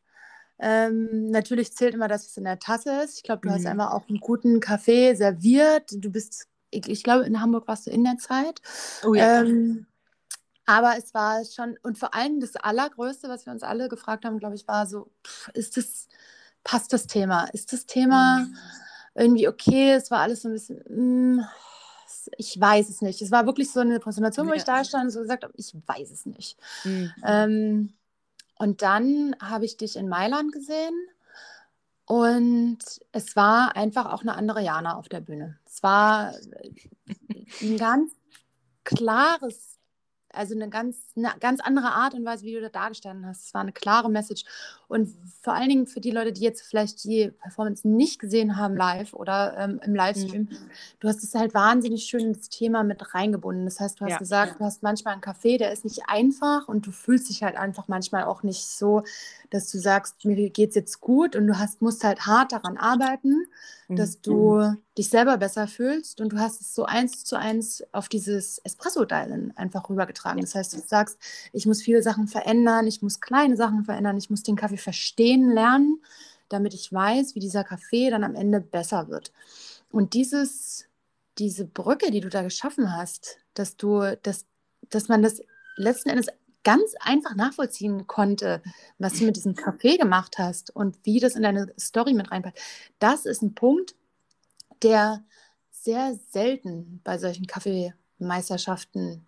Speaker 1: Ähm, natürlich zählt immer das, was in der Tasse ist. Ich glaube, du mhm. hast einfach auch einen guten Kaffee serviert. Du bist, ich, ich, glaube, in Hamburg warst du in der Zeit.
Speaker 2: Oh ja. Ähm,
Speaker 1: aber es war schon, und vor allem das Allergrößte, was wir uns alle gefragt haben, glaube ich, war so, pff, ist das, passt das Thema? Ist das Thema mhm. irgendwie okay? Es war alles so ein bisschen, mh, ich weiß es nicht. Es war wirklich so eine Präsentation, wo ja. ich da stand und so gesagt habe, ich weiß es nicht. Mhm. Ähm, und dann habe ich dich in Mailand gesehen und es war einfach auch eine andere Jana auf der Bühne. Es war ein ganz klares also eine ganz, eine ganz andere Art und Weise, wie du da dargestanden hast. Es war eine klare Message. Und vor allen Dingen für die Leute, die jetzt vielleicht die Performance nicht gesehen haben live oder ähm, im Livestream, mhm. du hast es halt wahnsinnig schön ins Thema mit reingebunden. Das heißt, du hast ja. gesagt, du hast manchmal einen Kaffee, der ist nicht einfach und du fühlst dich halt einfach manchmal auch nicht so, dass du sagst, mir geht es jetzt gut und du hast, musst halt hart daran arbeiten, mhm. dass du mhm. dich selber besser fühlst und du hast es so eins zu eins auf dieses Espresso-Dialen einfach rübergetragen. Das heißt, du sagst, ich muss viele Sachen verändern, ich muss kleine Sachen verändern, ich muss den Kaffee verstehen lernen, damit ich weiß, wie dieser Kaffee dann am Ende besser wird. Und dieses, diese Brücke, die du da geschaffen hast, dass du, dass, dass man das letzten Endes ganz einfach nachvollziehen konnte, was du mit diesem Kaffee gemacht hast und wie das in deine Story mit reinpasst. Das ist ein Punkt, der sehr selten bei solchen Kaffeemeisterschaften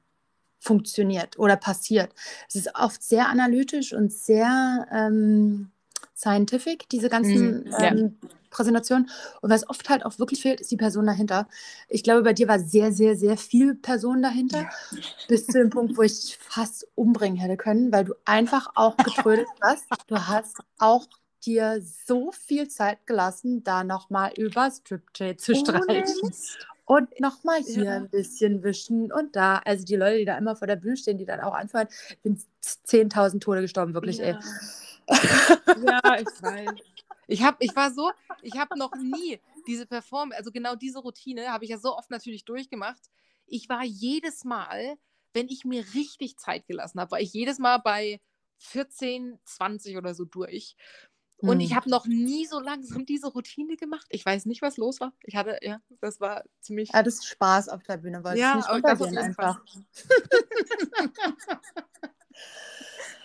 Speaker 1: funktioniert oder passiert. Es ist oft sehr analytisch und sehr ähm, scientific, diese ganzen mm, ja. ähm, Präsentationen. Und was oft halt auch wirklich fehlt, ist die Person dahinter. Ich glaube, bei dir war sehr, sehr, sehr viel Person dahinter, ja. bis zu dem Punkt, wo ich dich fast umbringen hätte können, weil du einfach auch getrödelt hast. Du hast auch dir so viel Zeit gelassen, da nochmal über Striptease zu streichen. Und nochmal hier ja. ein bisschen wischen und da. Also die Leute, die da immer vor der Bühne stehen, die dann auch anfangen, ich bin 10.000 Tode gestorben, wirklich, ja. ey.
Speaker 2: Ja, ich weiß. Ich, hab, ich war so, ich habe noch nie diese Performance, also genau diese Routine habe ich ja so oft natürlich durchgemacht. Ich war jedes Mal, wenn ich mir richtig Zeit gelassen habe, war ich jedes Mal bei 14, 20 oder so durch. Und hm. ich habe noch nie so langsam diese Routine gemacht. Ich weiß nicht, was los war. Ich hatte, ja, das war ziemlich.
Speaker 1: Ja, das ist Spaß auf der Bühne, weil
Speaker 2: ja,
Speaker 1: es nicht
Speaker 2: runtergehen
Speaker 1: einfach.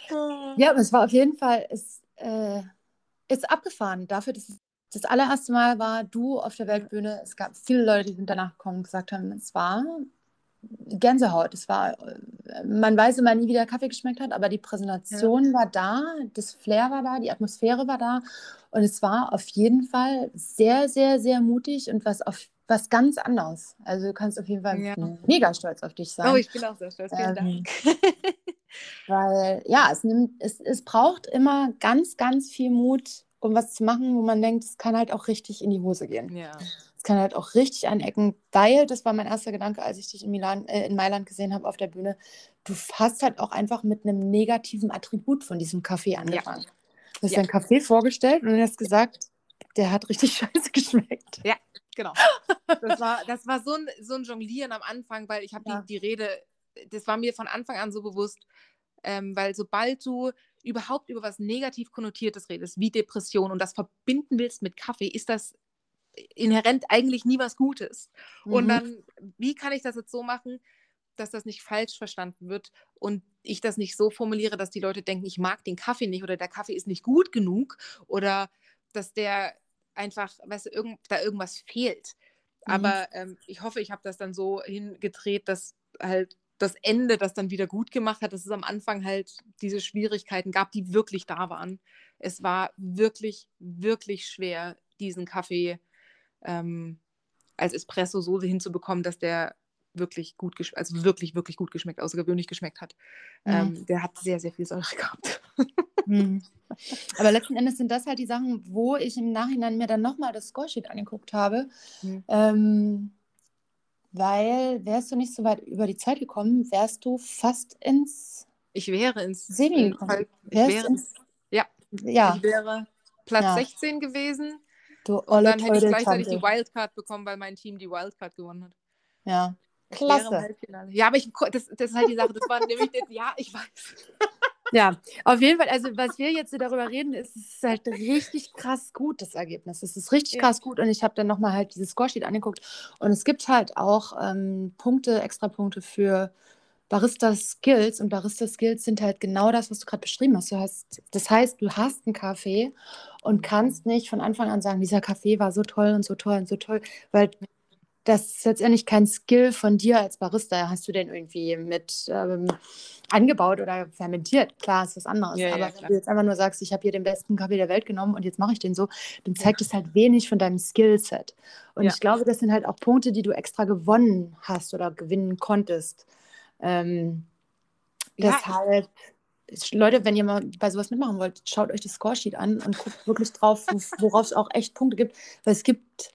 Speaker 1: ja, aber es war auf jeden Fall, es, äh, ist abgefahren. Dafür, dass es das allererste Mal war, du auf der Weltbühne. Es gab viele Leute, die sind danach gekommen und gesagt haben, es war Gänsehaut. Es war man weiß immer nie, wie der Kaffee geschmeckt hat, aber die Präsentation ja. war da, das Flair war da, die Atmosphäre war da und es war auf jeden Fall sehr, sehr, sehr mutig und was auf was ganz anderes. Also du kannst auf jeden Fall ja. mega stolz auf dich sein.
Speaker 2: Oh, ich bin auch sehr stolz. Vielen ähm, Dank.
Speaker 1: weil ja, es, nimmt, es, es braucht immer ganz, ganz viel Mut, um was zu machen, wo man denkt, es kann halt auch richtig in die Hose gehen.
Speaker 2: Ja.
Speaker 1: Es kann halt auch richtig anecken, weil, das war mein erster Gedanke, als ich dich in, Milan, äh, in Mailand gesehen habe auf der Bühne, du hast halt auch einfach mit einem negativen Attribut von diesem Kaffee angefangen. Ja. Du hast ja. deinen Kaffee vorgestellt und hast gesagt, der hat richtig scheiße geschmeckt.
Speaker 2: Ja, genau. Das war, das war so, ein, so ein Jonglieren am Anfang, weil ich habe ja. die, die Rede, das war mir von Anfang an so bewusst, ähm, weil sobald du überhaupt über was negativ konnotiertes redest, wie Depression und das verbinden willst mit Kaffee, ist das inhärent eigentlich nie was Gutes. Mhm. Und dann, wie kann ich das jetzt so machen, dass das nicht falsch verstanden wird und ich das nicht so formuliere, dass die Leute denken, ich mag den Kaffee nicht oder der Kaffee ist nicht gut genug oder dass der einfach, weißt du, irgend, da irgendwas fehlt. Mhm. Aber ähm, ich hoffe, ich habe das dann so hingedreht, dass halt das Ende das dann wieder gut gemacht hat, dass es am Anfang halt diese Schwierigkeiten gab, die wirklich da waren. Es war wirklich, wirklich schwer, diesen Kaffee ähm, als Espresso so hinzubekommen, dass der wirklich gut geschmeckt, also wirklich, wirklich gut geschmeckt, außergewöhnlich geschmeckt hat. Mhm. Ähm, der hat sehr, sehr viel Säure gehabt.
Speaker 1: Mhm. Aber letzten Endes sind das halt die Sachen, wo ich im Nachhinein mir dann nochmal das Scoresheet angeguckt habe. Mhm. Ähm, weil wärst du nicht so weit über die Zeit gekommen, wärst du fast ins
Speaker 2: Ich wäre ins
Speaker 1: Semi gekommen.
Speaker 2: Ich wäre ins, ja, ja. Ich wäre Platz ja. 16 gewesen. Du und dann hätte ich gleichzeitig Tante. die Wildcard bekommen, weil mein Team die Wildcard gewonnen hat.
Speaker 1: Ja. Klasse.
Speaker 2: Ja, aber ich, das, das ist halt die Sache. Das war nämlich, das, ja, ich weiß.
Speaker 1: Ja, auf jeden Fall, also was wir jetzt darüber reden, ist, es ist halt richtig krass gut, das Ergebnis. Es ist richtig ja. krass gut und ich habe dann nochmal halt dieses Scoresheet angeguckt und es gibt halt auch ähm, Punkte, extra Punkte für Barista Skills und Barista Skills sind halt genau das, was du gerade beschrieben hast. Du hast. Das heißt, du hast einen Kaffee und kannst nicht von Anfang an sagen, dieser Kaffee war so toll und so toll und so toll, weil das ist letztendlich kein Skill von dir als Barista. Hast du den irgendwie mit ähm, angebaut oder fermentiert? Klar, ist was anderes. Ja, Aber ja, wenn du jetzt einfach nur sagst, ich habe hier den besten Kaffee der Welt genommen und jetzt mache ich den so, dann zeigt es halt wenig von deinem Skillset. Und ja. ich glaube, das sind halt auch Punkte, die du extra gewonnen hast oder gewinnen konntest. Ähm, deshalb, Leute, wenn ihr mal bei sowas mitmachen wollt, schaut euch das Scoresheet an und guckt wirklich drauf, worauf es auch echt Punkte gibt. Weil es gibt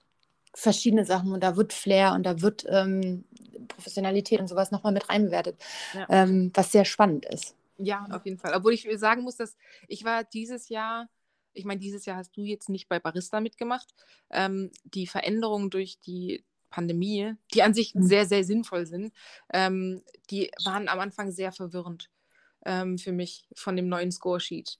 Speaker 1: verschiedene Sachen und da wird Flair und da wird ähm, Professionalität und sowas nochmal mit reinbewertet, ja. ähm, was sehr spannend ist.
Speaker 2: Ja, auf jeden Fall. Obwohl ich sagen muss, dass ich war dieses Jahr, ich meine, dieses Jahr hast du jetzt nicht bei Barista mitgemacht. Ähm, die Veränderungen durch die Pandemie, die an sich mhm. sehr, sehr sinnvoll sind, ähm, die waren am Anfang sehr verwirrend ähm, für mich von dem neuen Scoresheet.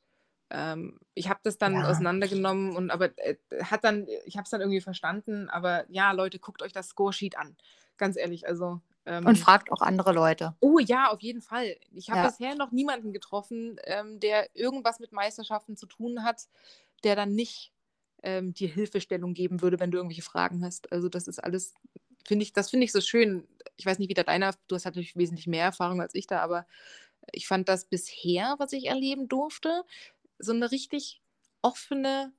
Speaker 2: Ähm, ich habe das dann ja. auseinandergenommen und aber äh, hat dann, ich habe es dann irgendwie verstanden, aber ja, Leute, guckt euch das Scoresheet an. Ganz ehrlich, also.
Speaker 1: Ähm, und fragt auch andere Leute.
Speaker 2: Oh ja, auf jeden Fall. Ich habe ja. bisher noch niemanden getroffen, ähm, der irgendwas mit Meisterschaften zu tun hat, der dann nicht ähm, dir Hilfestellung geben würde, wenn du irgendwelche Fragen hast. Also das ist alles, finde ich, das finde ich so schön. Ich weiß nicht, wie da deiner, du hast natürlich wesentlich mehr Erfahrung als ich da, aber ich fand das bisher, was ich erleben durfte, so eine richtig offene,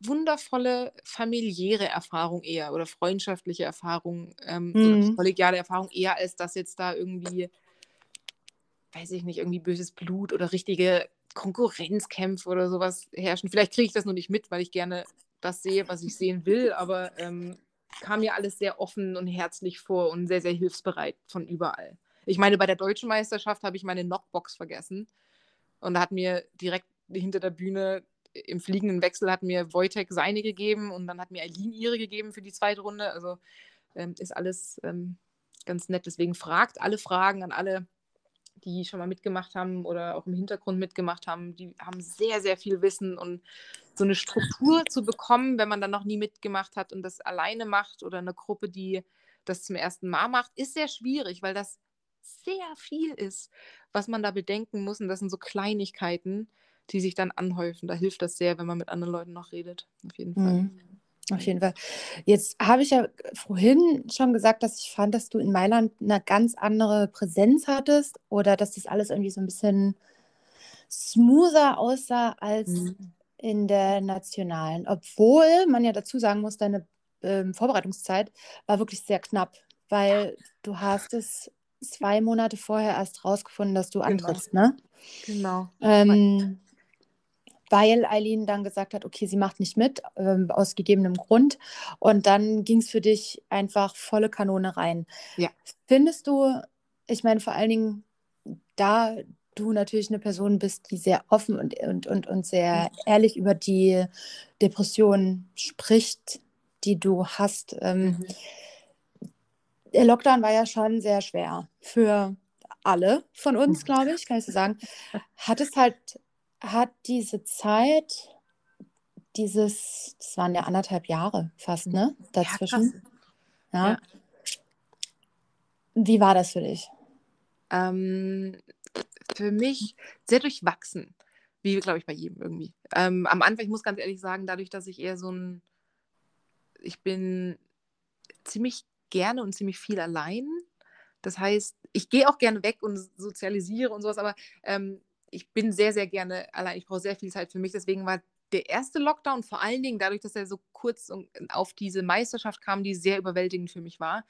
Speaker 2: wundervolle familiäre Erfahrung eher oder freundschaftliche Erfahrung ähm, mhm. oder kollegiale Erfahrung eher als dass jetzt da irgendwie, weiß ich nicht, irgendwie böses Blut oder richtige Konkurrenzkämpfe oder sowas herrschen. Vielleicht kriege ich das nur nicht mit, weil ich gerne das sehe, was ich sehen will, aber ähm, kam mir alles sehr offen und herzlich vor und sehr, sehr hilfsbereit von überall. Ich meine, bei der deutschen Meisterschaft habe ich meine Knockbox vergessen und da hat mir direkt hinter der Bühne im fliegenden Wechsel hat mir Wojtek seine gegeben und dann hat mir Eileen ihre gegeben für die zweite Runde. Also ähm, ist alles ähm, ganz nett. Deswegen fragt alle Fragen an alle, die schon mal mitgemacht haben oder auch im Hintergrund mitgemacht haben. Die haben sehr, sehr viel Wissen und so eine Struktur zu bekommen, wenn man dann noch nie mitgemacht hat und das alleine macht oder eine Gruppe, die das zum ersten Mal macht, ist sehr schwierig, weil das sehr viel ist, was man da bedenken muss. Und das sind so Kleinigkeiten, die sich dann anhäufen. Da hilft das sehr, wenn man mit anderen Leuten noch redet. Auf jeden Fall. Mhm.
Speaker 1: Auf jeden Fall. Jetzt habe ich ja vorhin schon gesagt, dass ich fand, dass du in Mailand eine ganz andere Präsenz hattest oder dass das alles irgendwie so ein bisschen smoother aussah als mhm. in der nationalen. Obwohl man ja dazu sagen muss, deine ähm, Vorbereitungszeit war wirklich sehr knapp, weil du hast es zwei Monate vorher erst rausgefunden, dass du genau. antrittst, ne?
Speaker 2: Genau.
Speaker 1: Ähm, weil Eileen dann gesagt hat, okay, sie macht nicht mit, ähm, aus gegebenem Grund. Und dann ging es für dich einfach volle Kanone rein.
Speaker 2: Ja.
Speaker 1: Findest du, ich meine, vor allen Dingen, da du natürlich eine Person bist, die sehr offen und, und, und, und sehr ehrlich über die Depression spricht, die du hast. Ähm, mhm. Der Lockdown war ja schon sehr schwer für alle von uns, glaube ich, kann ich so sagen. Hat es halt hat diese Zeit, dieses, das waren ja anderthalb Jahre fast, ne? Dazwischen. Ja. ja. Wie war das für dich?
Speaker 2: Ähm, für mich sehr durchwachsen. Wie, glaube ich, bei jedem irgendwie. Ähm, am Anfang, ich muss ganz ehrlich sagen, dadurch, dass ich eher so ein, ich bin ziemlich gerne und ziemlich viel allein. Das heißt, ich gehe auch gerne weg und sozialisiere und sowas, aber ähm, ich bin sehr, sehr gerne allein. Ich brauche sehr viel Zeit für mich. Deswegen war der erste Lockdown vor allen Dingen dadurch, dass er so kurz auf diese Meisterschaft kam, die sehr überwältigend für mich war,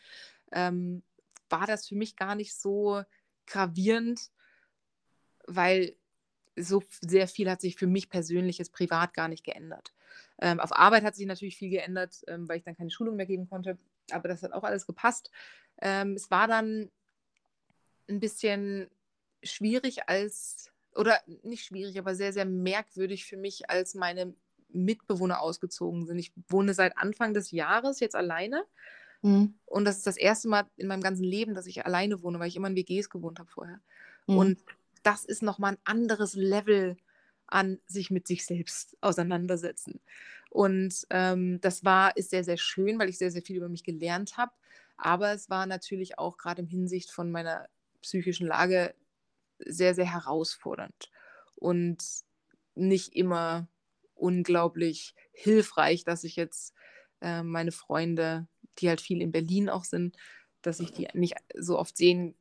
Speaker 2: ähm, war das für mich gar nicht so gravierend, weil so sehr viel hat sich für mich persönlich jetzt privat gar nicht geändert. Ähm, auf Arbeit hat sich natürlich viel geändert, ähm, weil ich dann keine Schulung mehr geben konnte, aber das hat auch alles gepasst. Ähm, es war dann ein bisschen schwierig, als oder nicht schwierig, aber sehr, sehr merkwürdig für mich, als meine Mitbewohner ausgezogen sind. Ich wohne seit Anfang des Jahres jetzt alleine. Mhm. Und das ist das erste Mal in meinem ganzen Leben, dass ich alleine wohne, weil ich immer in WGs gewohnt habe vorher. Mhm. Und das ist nochmal ein anderes Level an sich mit sich selbst auseinandersetzen. Und ähm, das war, ist sehr, sehr schön, weil ich sehr, sehr viel über mich gelernt habe. Aber es war natürlich auch gerade im Hinsicht von meiner psychischen Lage sehr, sehr herausfordernd und nicht immer unglaublich hilfreich, dass ich jetzt äh, meine Freunde, die halt viel in Berlin auch sind, dass ich die nicht so oft sehen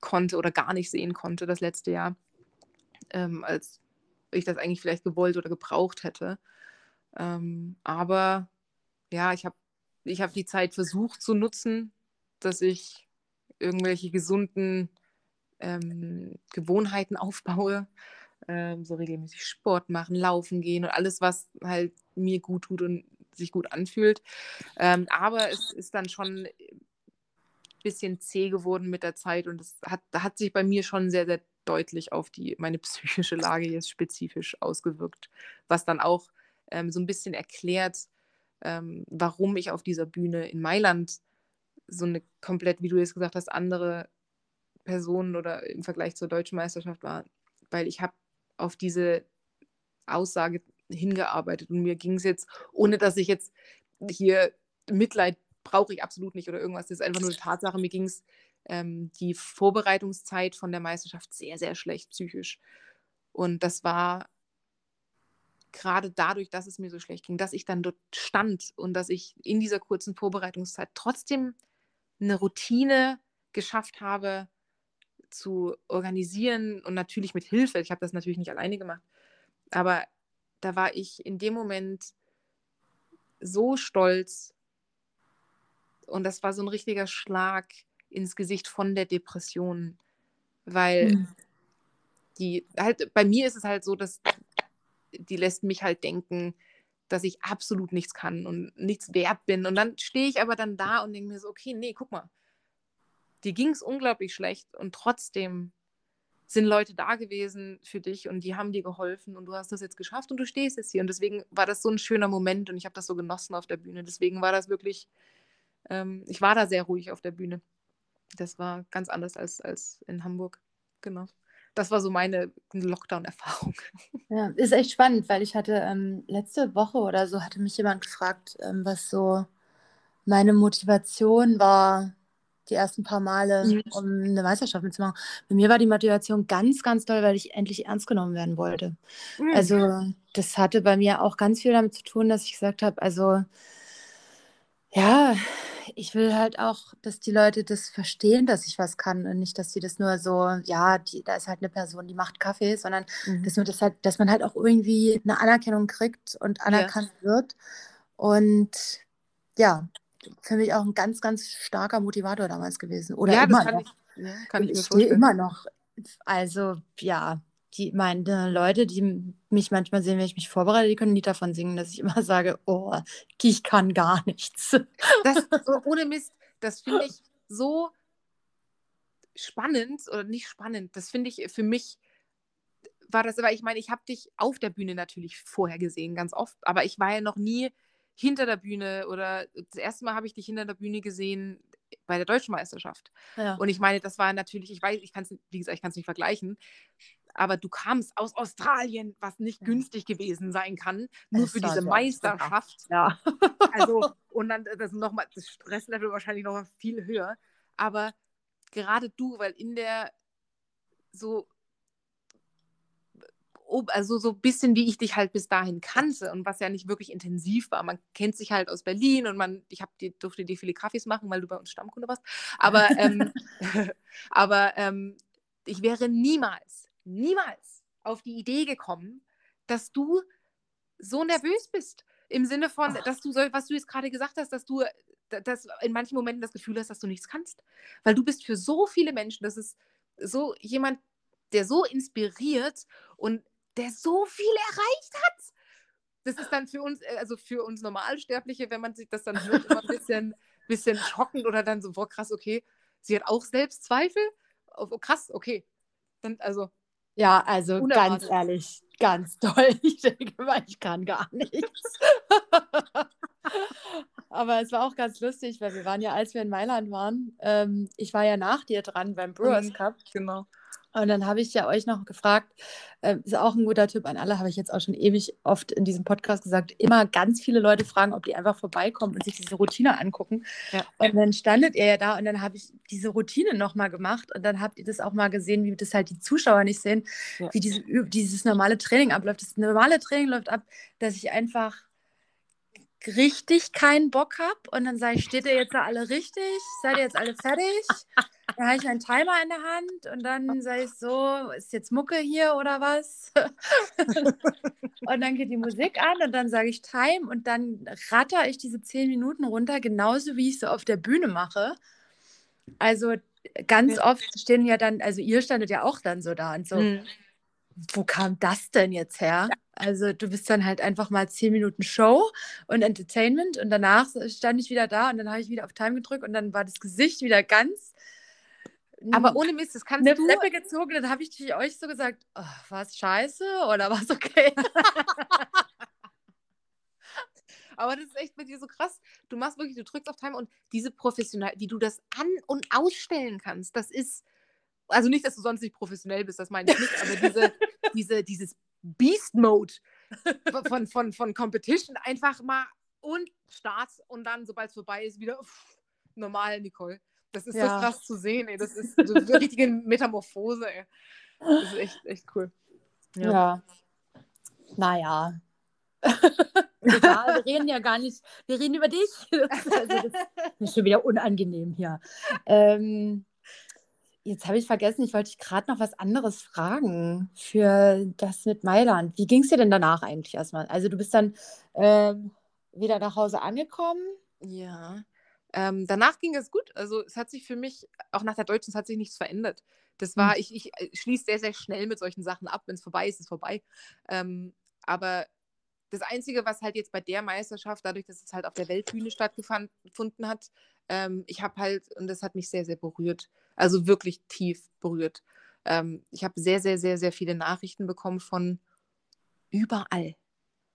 Speaker 2: konnte oder gar nicht sehen konnte das letzte Jahr, ähm, als ich das eigentlich vielleicht gewollt oder gebraucht hätte. Ähm, aber ja, ich habe ich hab die Zeit versucht zu nutzen, dass ich irgendwelche gesunden ähm, Gewohnheiten aufbaue, ähm, so regelmäßig Sport machen, laufen gehen und alles, was halt mir gut tut und sich gut anfühlt. Ähm, aber es ist dann schon ein bisschen zäh geworden mit der Zeit und es hat, hat sich bei mir schon sehr, sehr deutlich auf die, meine psychische Lage jetzt spezifisch ausgewirkt, was dann auch ähm, so ein bisschen erklärt, ähm, warum ich auf dieser Bühne in Mailand so eine komplett, wie du jetzt gesagt hast, andere Personen oder im Vergleich zur deutschen Meisterschaft war, weil ich habe auf diese Aussage hingearbeitet und mir ging es jetzt, ohne dass ich jetzt hier Mitleid brauche ich absolut nicht oder irgendwas, das ist einfach nur eine Tatsache, mir ging es ähm, die Vorbereitungszeit von der Meisterschaft sehr, sehr schlecht psychisch. Und das war gerade dadurch, dass es mir so schlecht ging, dass ich dann dort stand und dass ich in dieser kurzen Vorbereitungszeit trotzdem eine Routine geschafft habe, zu organisieren und natürlich mit Hilfe. Ich habe das natürlich nicht alleine gemacht. Aber da war ich in dem Moment so stolz und das war so ein richtiger Schlag ins Gesicht von der Depression, weil mhm. die halt bei mir ist es halt so, dass die lässt mich halt denken, dass ich absolut nichts kann und nichts wert bin und dann stehe ich aber dann da und denke mir so, okay, nee, guck mal, dir ging es unglaublich schlecht und trotzdem sind Leute da gewesen für dich und die haben dir geholfen und du hast das jetzt geschafft und du stehst jetzt hier. Und deswegen war das so ein schöner Moment und ich habe das so genossen auf der Bühne. Deswegen war das wirklich, ähm, ich war da sehr ruhig auf der Bühne. Das war ganz anders als, als in Hamburg. Genau. Das war so meine Lockdown-Erfahrung.
Speaker 1: Ja, ist echt spannend, weil ich hatte ähm, letzte Woche oder so hatte mich jemand gefragt, ähm, was so meine Motivation war, die ersten paar Male, mhm. um eine Meisterschaft mitzumachen. Bei mir war die Motivation ganz, ganz toll, weil ich endlich ernst genommen werden wollte. Mhm. Also das hatte bei mir auch ganz viel damit zu tun, dass ich gesagt habe, also Ja, ich will halt auch, dass die Leute das verstehen, dass ich was kann und nicht, dass sie das nur so, ja, die, da ist halt eine Person, die macht Kaffee, sondern
Speaker 2: Mhm.
Speaker 1: dass man das halt, dass man halt auch irgendwie eine Anerkennung kriegt und anerkannt wird. Und ja, für mich auch ein ganz, ganz starker Motivator damals gewesen. Oder
Speaker 2: ja,
Speaker 1: immer
Speaker 2: das kann
Speaker 1: noch.
Speaker 2: ich, ja, kann ich
Speaker 1: ich
Speaker 2: mir vorstellen.
Speaker 1: immer noch. Also, ja, die meine Leute, die mich manchmal sehen, wenn ich mich vorbereite, die können ein Lied davon singen, dass ich immer sage, oh, ich kann gar nichts.
Speaker 2: Das, oh, ohne Mist, das finde ich so spannend oder nicht spannend. Das finde ich für mich war das, aber ich meine, ich habe dich auf der Bühne natürlich vorher gesehen, ganz oft, aber ich war ja noch nie hinter der Bühne oder das erste Mal habe ich dich hinter der Bühne gesehen bei der Deutschen Meisterschaft.
Speaker 1: Ja.
Speaker 2: Und ich meine, das war natürlich, ich weiß, ich kann es, wie gesagt, ich kann es nicht vergleichen, aber du kamst aus Australien, was nicht günstig gewesen sein kann, nur
Speaker 1: Es
Speaker 2: für diese Meisterschaft.
Speaker 1: ja.
Speaker 2: Also, und dann das noch mal, das Stresslevel wahrscheinlich noch viel höher. Aber gerade du, weil in der so, also so ein bisschen wie ich dich halt bis dahin kannte und was ja nicht wirklich intensiv war. Man kennt sich halt aus Berlin und man, ich hab dir, durfte dir viele Kaffees machen, weil du bei uns Stammkunde warst. Aber, ähm, aber ähm, ich wäre niemals, niemals auf die Idee gekommen, dass du so nervös bist. Im Sinne von,
Speaker 1: Ach.
Speaker 2: dass du, so, was du jetzt gerade gesagt hast, dass du da- dass in manchen Momenten das Gefühl hast, dass du nichts kannst. Weil du bist für so viele Menschen, das ist so jemand, der so inspiriert und der so viel erreicht hat. Das ist dann für uns, äh, also für uns Normalsterbliche, wenn man sich das dann hört, immer ein bisschen, bisschen schockend oder dann so, boah, krass, okay, sie hat auch Selbstzweifel. Oh, oh, krass, okay. Dann, also,
Speaker 1: Ja, also
Speaker 2: Unerwartet.
Speaker 1: ganz ehrlich, ganz toll. Ich denke mal, ich kann gar nichts. Aber es war auch ganz lustig, weil wir waren ja, als wir in Mailand waren, ähm, ich war ja nach dir dran beim Brewers
Speaker 2: Mhm.
Speaker 1: Cup.
Speaker 2: genau.
Speaker 1: Und dann habe ich ja euch noch gefragt, äh, ist auch ein guter Tipp an alle, habe ich jetzt auch schon ewig oft in diesem Podcast gesagt, immer ganz viele Leute fragen, ob die einfach vorbeikommen und sich diese Routine angucken.
Speaker 2: Ja.
Speaker 1: Und dann standet ihr ja da und dann habe ich diese Routine nochmal gemacht und dann habt ihr das auch mal gesehen, wie das halt die Zuschauer nicht sehen,
Speaker 2: Ja.
Speaker 1: wie diese, dieses normale Training abläuft. Das normale Training läuft ab, dass ich einfach richtig keinen Bock habe und dann sage ich, steht ihr jetzt da alle richtig? Seid ihr jetzt alle fertig? Dann habe ich einen Timer in der Hand und dann sage ich so, ist jetzt Mucke hier oder was? und dann geht die Musik an und dann sage ich Time und dann ratter ich diese zehn Minuten runter, genauso wie ich so auf der Bühne mache. Also ganz oft stehen ja dann, also ihr standet ja auch dann so da und so,
Speaker 2: Mhm.
Speaker 1: wo kam das denn jetzt her? Also du bist dann halt einfach mal zehn Minuten Show und Entertainment und danach stand ich wieder da und dann habe ich wieder auf Time gedrückt und dann war das Gesicht wieder ganz
Speaker 2: Aber ohne Mist, das kannst
Speaker 1: eine
Speaker 2: du.
Speaker 1: Fleppe gezogen und dann habe ich euch so gesagt, oh, war es scheiße oder war es okay?
Speaker 2: Aber das ist echt mit dir so krass. Du machst wirklich, du drückst auf Time und diese professionell, wie du das an- und ausstellen kannst, das ist, also nicht, dass du sonst nicht professionell bist, das meine ich nicht, aber diese, diese, dieses Beast-Mode von, von, von Competition einfach mal und Start und dann, sobald es vorbei ist, wieder uff, normal, Nicole. Das ist
Speaker 1: Ja.
Speaker 2: so krass zu sehen, ey. Das ist so eine richtige Metamorphose, ey. Das ist echt, echt cool.
Speaker 1: Ja. Naja. Egal, wir reden ja gar nicht, wir reden über dich. Das ist, also, das ist schon wieder unangenehm hier. Ähm, jetzt habe ich vergessen, ich wollte dich gerade noch was anderes fragen für das mit Mailand. Wie ging es dir denn danach eigentlich erstmal? Also du bist dann ähm, wieder nach Hause angekommen.
Speaker 2: Ja. Ähm, danach ging es gut. Also es hat sich für mich, auch nach der Deutschen, es hat sich nichts verändert. Das war,
Speaker 1: Hm.
Speaker 2: ich, ich äh, schließe sehr, sehr schnell mit solchen Sachen ab. Wenn es vorbei ist, ist es vorbei. Ähm, aber das Einzige, was halt jetzt bei der Meisterschaft, dadurch, dass es halt auf der Weltbühne stattgefunden hat, ähm, ich habe halt, und das hat mich sehr, sehr berührt, also wirklich tief berührt. Ähm, ich habe sehr, sehr, sehr, sehr viele Nachrichten bekommen von überall.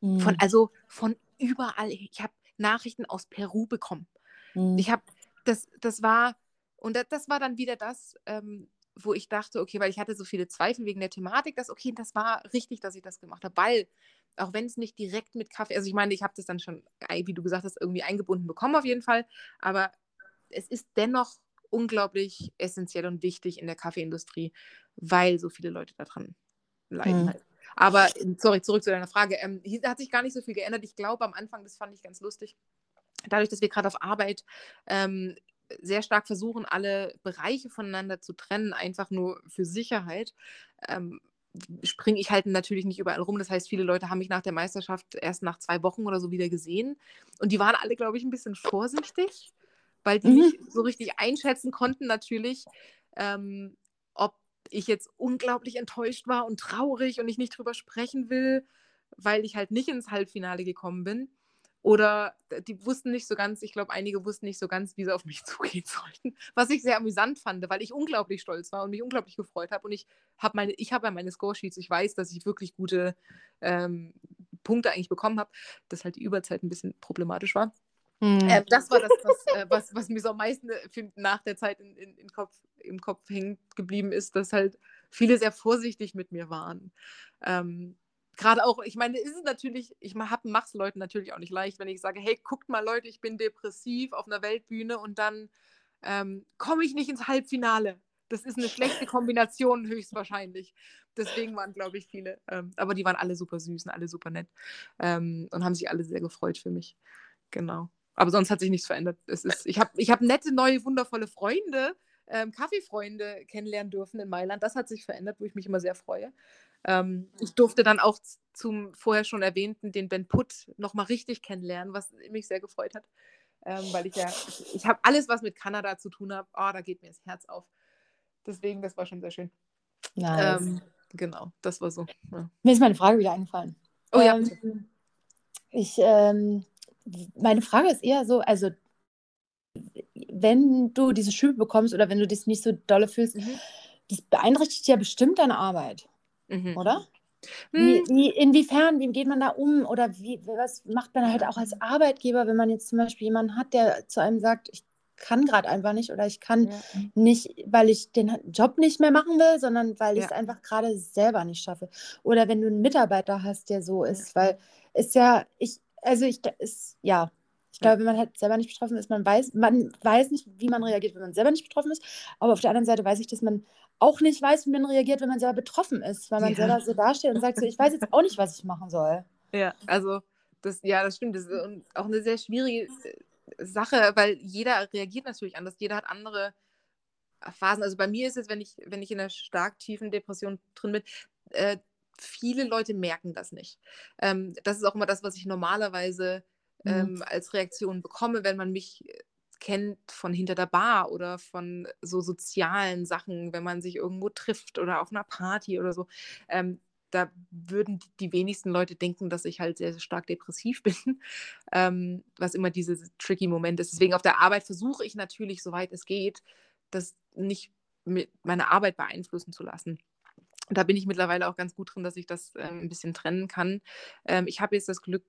Speaker 2: Von, also von überall. Ich habe Nachrichten aus Peru bekommen.
Speaker 1: Hm.
Speaker 2: Ich habe, das, das war, und das, das war dann wieder das, ähm, wo ich dachte, okay, weil ich hatte so viele Zweifel wegen der Thematik, dass, okay, das war richtig, dass ich das gemacht habe, weil, auch wenn es nicht direkt mit Kaffee, also ich meine, ich habe das dann schon, wie du gesagt hast, irgendwie eingebunden bekommen auf jeden Fall, aber es ist dennoch unglaublich essentiell und wichtig in der Kaffeeindustrie, weil so viele Leute daran leiden
Speaker 1: Hm.
Speaker 2: halt. Aber, sorry, zurück zu deiner Frage. Ähm, hier hat sich gar nicht so viel geändert. Ich glaube, am Anfang, das fand ich ganz lustig, dadurch, dass wir gerade auf Arbeit ähm, sehr stark versuchen, alle Bereiche voneinander zu trennen, einfach nur für Sicherheit, ähm, springe ich halt natürlich nicht überall rum. Das heißt, viele Leute haben mich nach der Meisterschaft erst nach zwei Wochen oder so wieder gesehen. Und die waren alle, glaube ich, ein bisschen vorsichtig, weil die mhm. nicht so richtig einschätzen konnten, natürlich, ähm, ob ich jetzt unglaublich enttäuscht war und traurig und ich nicht drüber sprechen will, weil ich halt nicht ins Halbfinale gekommen bin. Oder die wussten nicht so ganz, ich glaube, einige wussten nicht so ganz, wie sie auf mich zugehen sollten. Was ich sehr amüsant fand, weil ich unglaublich stolz war und mich unglaublich gefreut habe. Und ich habe meine, ich habe ja meine Scoresheets, ich weiß, dass ich wirklich gute ähm, Punkte eigentlich bekommen habe, dass halt die Überzeit ein bisschen problematisch war. Mhm. Äh, das war das, was, äh, was, was, mir so am meisten äh, nach der Zeit in, in, in Kopf, im Kopf hängen geblieben ist, dass halt viele sehr vorsichtig mit mir waren. Ähm, gerade auch, ich meine, ist es natürlich, ich mache es Leuten natürlich auch nicht leicht, wenn ich sage, hey, guckt mal Leute, ich bin depressiv auf einer Weltbühne und dann ähm, komme ich nicht ins Halbfinale. Das ist eine schlechte Kombination höchstwahrscheinlich. Deswegen waren, glaube ich, viele. Ähm, aber die waren alle super süß und alle super nett ähm, und haben sich alle sehr gefreut für mich. Genau. Aber sonst hat sich nichts verändert. Es ist, ich habe ich hab nette, neue, wundervolle Freunde, ähm, Kaffeefreunde kennenlernen dürfen in Mailand. Das hat sich verändert, wo ich mich immer sehr freue. Ähm, ich durfte dann auch zum vorher schon erwähnten, den Ben Putt, nochmal richtig kennenlernen, was mich sehr gefreut hat. Ähm, weil ich ja, ich, ich habe alles, was mit Kanada zu tun hat, oh, da geht mir das Herz auf. Deswegen, das war schon sehr schön. Nice. Ähm, genau, das war so.
Speaker 1: Ja. Mir ist meine Frage wieder eingefallen.
Speaker 2: Oh ja.
Speaker 1: Ähm, ich, ähm, meine Frage ist eher so, also wenn du diese Schübe bekommst oder wenn du dich nicht so dolle fühlst, mhm. das beeinträchtigt ja bestimmt deine Arbeit mhm. oder? Wie, hm. wie, inwiefern, wie geht man da um oder wie, was macht man halt auch als Arbeitgeber, wenn man jetzt zum Beispiel jemanden hat, der zu einem sagt, ich kann gerade einfach nicht oder ich kann ja. nicht, weil ich den Job nicht mehr machen will, sondern weil ich es einfach gerade selber nicht schaffe. Oder wenn du einen Mitarbeiter hast, der so ist, ja. weil es ja, ich, also ich, ist, ja, ich glaube, wenn man halt selber nicht betroffen ist, man weiß, man weiß nicht, wie man reagiert, wenn man selber nicht betroffen ist. Aber auf der anderen Seite weiß ich, dass man auch nicht weiß, wie man reagiert, wenn man selber betroffen ist, weil man ja. selber so dasteht und sagt, so, ich weiß jetzt auch nicht, was ich machen soll.
Speaker 2: Ja, also das, ja, das stimmt. Das ist auch eine sehr schwierige äh, Sache, weil jeder reagiert natürlich anders. Jeder hat andere Phasen. Also bei mir ist es, wenn ich, wenn ich in einer stark tiefen Depression drin bin, äh, viele Leute merken das nicht. Ähm, das ist auch immer das, was ich normalerweise mhm. ähm, mhm. als Reaktion bekomme, wenn man mich kennt von hinter der Bar oder von so sozialen Sachen, wenn man sich irgendwo trifft oder auf einer Party oder so. Ähm, da würden die wenigsten Leute denken, dass ich halt sehr, stark depressiv bin, ähm, was immer dieses tricky Moment ist. Deswegen auf der Arbeit versuche ich natürlich, soweit es geht, das nicht mit meiner Arbeit beeinflussen zu lassen. Da bin ich mittlerweile auch ganz gut drin, dass ich das äh, ein bisschen trennen kann. Ähm, ich habe jetzt das Glück,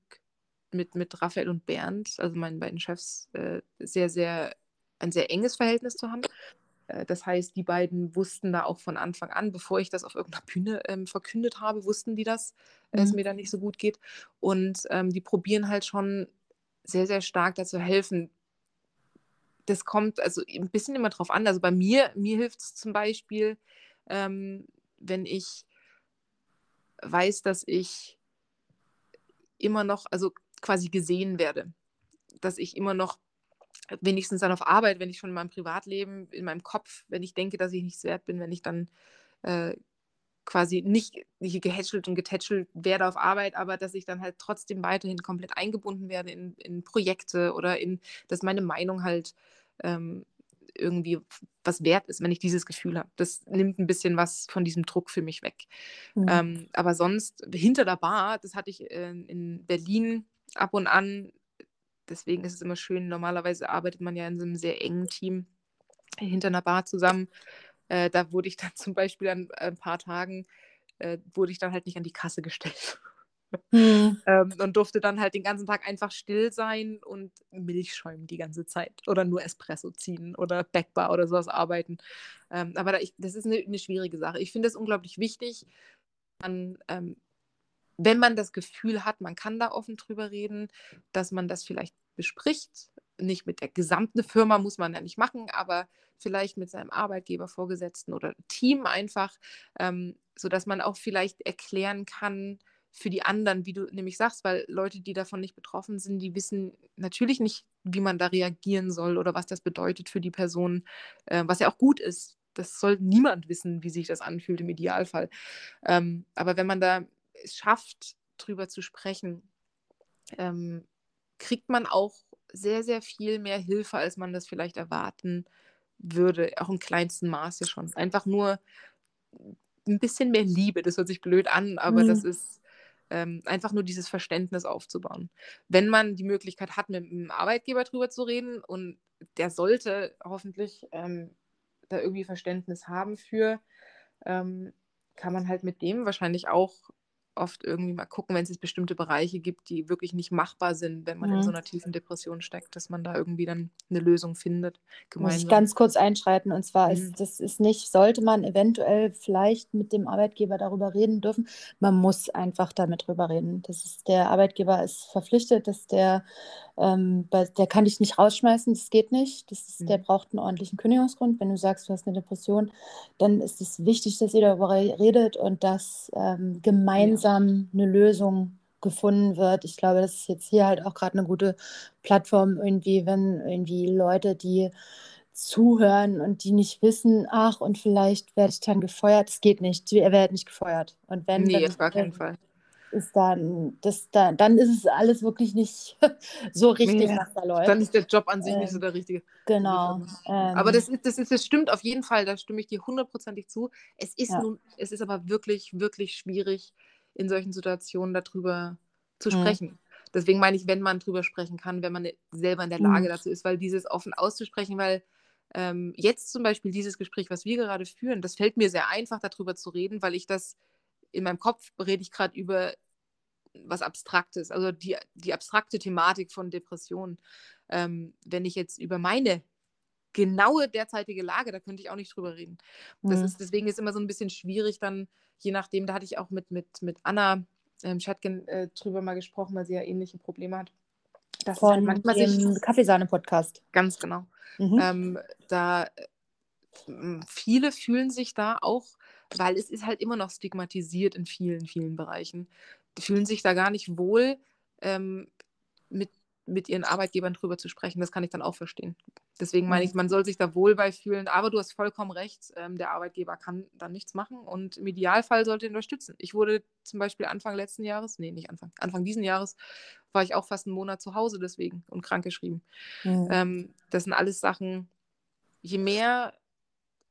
Speaker 2: mit, mit Raphael und Bernd, also meinen beiden Chefs, äh, sehr, sehr, ein sehr enges Verhältnis zu haben. Äh, das heißt, die beiden wussten da auch von Anfang an, bevor ich das auf irgendeiner Bühne ähm, verkündet habe, wussten die das, mhm. dass es mir da nicht so gut geht. Und ähm, die probieren halt schon sehr, sehr stark dazu helfen. Das kommt also ein bisschen immer drauf an. Also bei mir, mir hilft es zum Beispiel, ähm, wenn ich weiß, dass ich immer noch, also quasi gesehen werde. Dass ich immer noch, wenigstens dann auf Arbeit, wenn ich schon in meinem Privatleben, in meinem Kopf, wenn ich denke, dass ich nichts wert bin, wenn ich dann äh, quasi nicht, nicht gehätschelt und getätschelt werde auf Arbeit, aber dass ich dann halt trotzdem weiterhin komplett eingebunden werde in, in Projekte oder in, dass meine Meinung halt ähm, irgendwie was wert ist, wenn ich dieses Gefühl habe. Das nimmt ein bisschen was von diesem Druck für mich weg. Mhm. Ähm, aber sonst hinter der Bar, das hatte ich äh, in Berlin ab und an, deswegen ist es immer schön, normalerweise arbeitet man ja in so einem sehr engen Team hinter einer Bar zusammen. Äh, da wurde ich dann zum Beispiel an ein paar Tagen, äh, wurde ich dann halt nicht an die Kasse gestellt. Mhm. ähm, und durfte dann halt den ganzen Tag einfach still sein und Milch schäumen die ganze Zeit oder nur Espresso ziehen oder Backbar oder sowas arbeiten. Ähm, aber da ich, das ist eine, eine, schwierige Sache. Ich finde es unglaublich wichtig, man ähm, wenn man das Gefühl hat, man kann da offen drüber reden, dass man das vielleicht bespricht. Nicht mit der gesamten Firma muss man ja nicht machen, aber vielleicht mit seinem Arbeitgeber, Vorgesetzten oder Team einfach, ähm, sodass man auch vielleicht erklären kann für die anderen, wie du nämlich sagst, weil Leute, die davon nicht betroffen sind, die wissen natürlich nicht wie man da reagieren soll oder was das bedeutet für die Person, äh, was ja auch gut ist. Das soll niemand wissen, wie sich das anfühlt im Idealfall. Ähm, aber wenn man da es schafft, drüber zu sprechen, ähm, kriegt man auch sehr, sehr viel mehr Hilfe, als man das vielleicht erwarten würde, auch im kleinsten Maße schon. Einfach nur ein bisschen mehr Liebe, das hört sich blöd an, aber mhm. das ist ähm, einfach nur dieses Verständnis aufzubauen. Wenn man die Möglichkeit hat, mit einem Arbeitgeber drüber zu reden und der sollte hoffentlich ähm, da irgendwie Verständnis haben für, ähm, kann man halt mit dem wahrscheinlich auch oft irgendwie mal gucken, wenn es bestimmte Bereiche gibt, die wirklich nicht machbar sind, wenn man mhm. in so einer tiefen Depression steckt, dass man da irgendwie dann eine Lösung findet.
Speaker 1: Gemeinsam. Muss ich ganz kurz einschreiten und zwar mhm. ist das ist nicht, sollte man eventuell vielleicht mit dem Arbeitgeber darüber reden dürfen. Man muss einfach damit drüber reden. Das ist der Arbeitgeber ist verpflichtet, dass der ähm, der kann dich nicht rausschmeißen, das geht nicht. Das ist, mhm. Der braucht einen ordentlichen Kündigungsgrund. Wenn du sagst, du hast eine Depression, dann ist es wichtig, dass ihr darüber redet und dass ähm, gemeinsam ja. Eine Lösung gefunden wird. Ich glaube, das ist jetzt hier halt auch gerade eine gute Plattform, irgendwie, wenn irgendwie Leute, die zuhören und die nicht wissen, ach, und vielleicht werde ich dann gefeuert. Das geht nicht. Er wird nicht gefeuert. Und wenn,
Speaker 2: nee, auf gar keinen Fall
Speaker 1: ist dann, das, da, dann ist es alles wirklich nicht so richtig,
Speaker 2: ja, was da läuft. Dann ist der Job an sich ähm, nicht so ähm, der richtige.
Speaker 1: Genau.
Speaker 2: Ähm, aber das, ist, das, ist, das stimmt auf jeden Fall, da stimme ich dir hundertprozentig zu. Es ist, ja. nun, es ist aber wirklich, wirklich schwierig, in solchen Situationen darüber zu sprechen. Mhm. Deswegen meine ich, wenn man drüber sprechen kann, wenn man selber in der Lage mhm. dazu ist, weil dieses offen auszusprechen, weil ähm, jetzt zum Beispiel dieses Gespräch, was wir gerade führen, das fällt mir sehr einfach, darüber zu reden, weil ich das in meinem Kopf rede ich gerade über was Abstraktes, also die, die abstrakte Thematik von Depressionen. Ähm, wenn ich jetzt über meine genaue derzeitige Lage, da könnte ich auch nicht drüber reden. Das mhm. ist, deswegen ist immer so ein bisschen schwierig dann, je nachdem, da hatte ich auch mit, mit, mit Anna ähm, Schatgen äh, drüber mal gesprochen, weil sie ja ähnliche Probleme hat.
Speaker 1: Das Von halt manchmal dem Kaffeesahne-Podcast.
Speaker 2: Ganz genau. Mhm. Ähm, da äh, viele fühlen sich da auch weil es ist halt immer noch stigmatisiert in vielen, vielen Bereichen. Fühlen sich da gar nicht wohl, ähm, mit, mit ihren Arbeitgebern drüber zu sprechen. Das kann ich dann auch verstehen. Deswegen meine ich, mhm. man soll sich da wohl bei fühlen. Aber du hast vollkommen recht, ähm, der Arbeitgeber kann dann nichts machen und im Idealfall sollte ihn unterstützen. Ich wurde zum Beispiel Anfang letzten Jahres, nee, nicht Anfang, Anfang diesen Jahres, war ich auch fast einen Monat zu Hause deswegen und krankgeschrieben. Mhm. Ähm, das sind alles Sachen, je mehr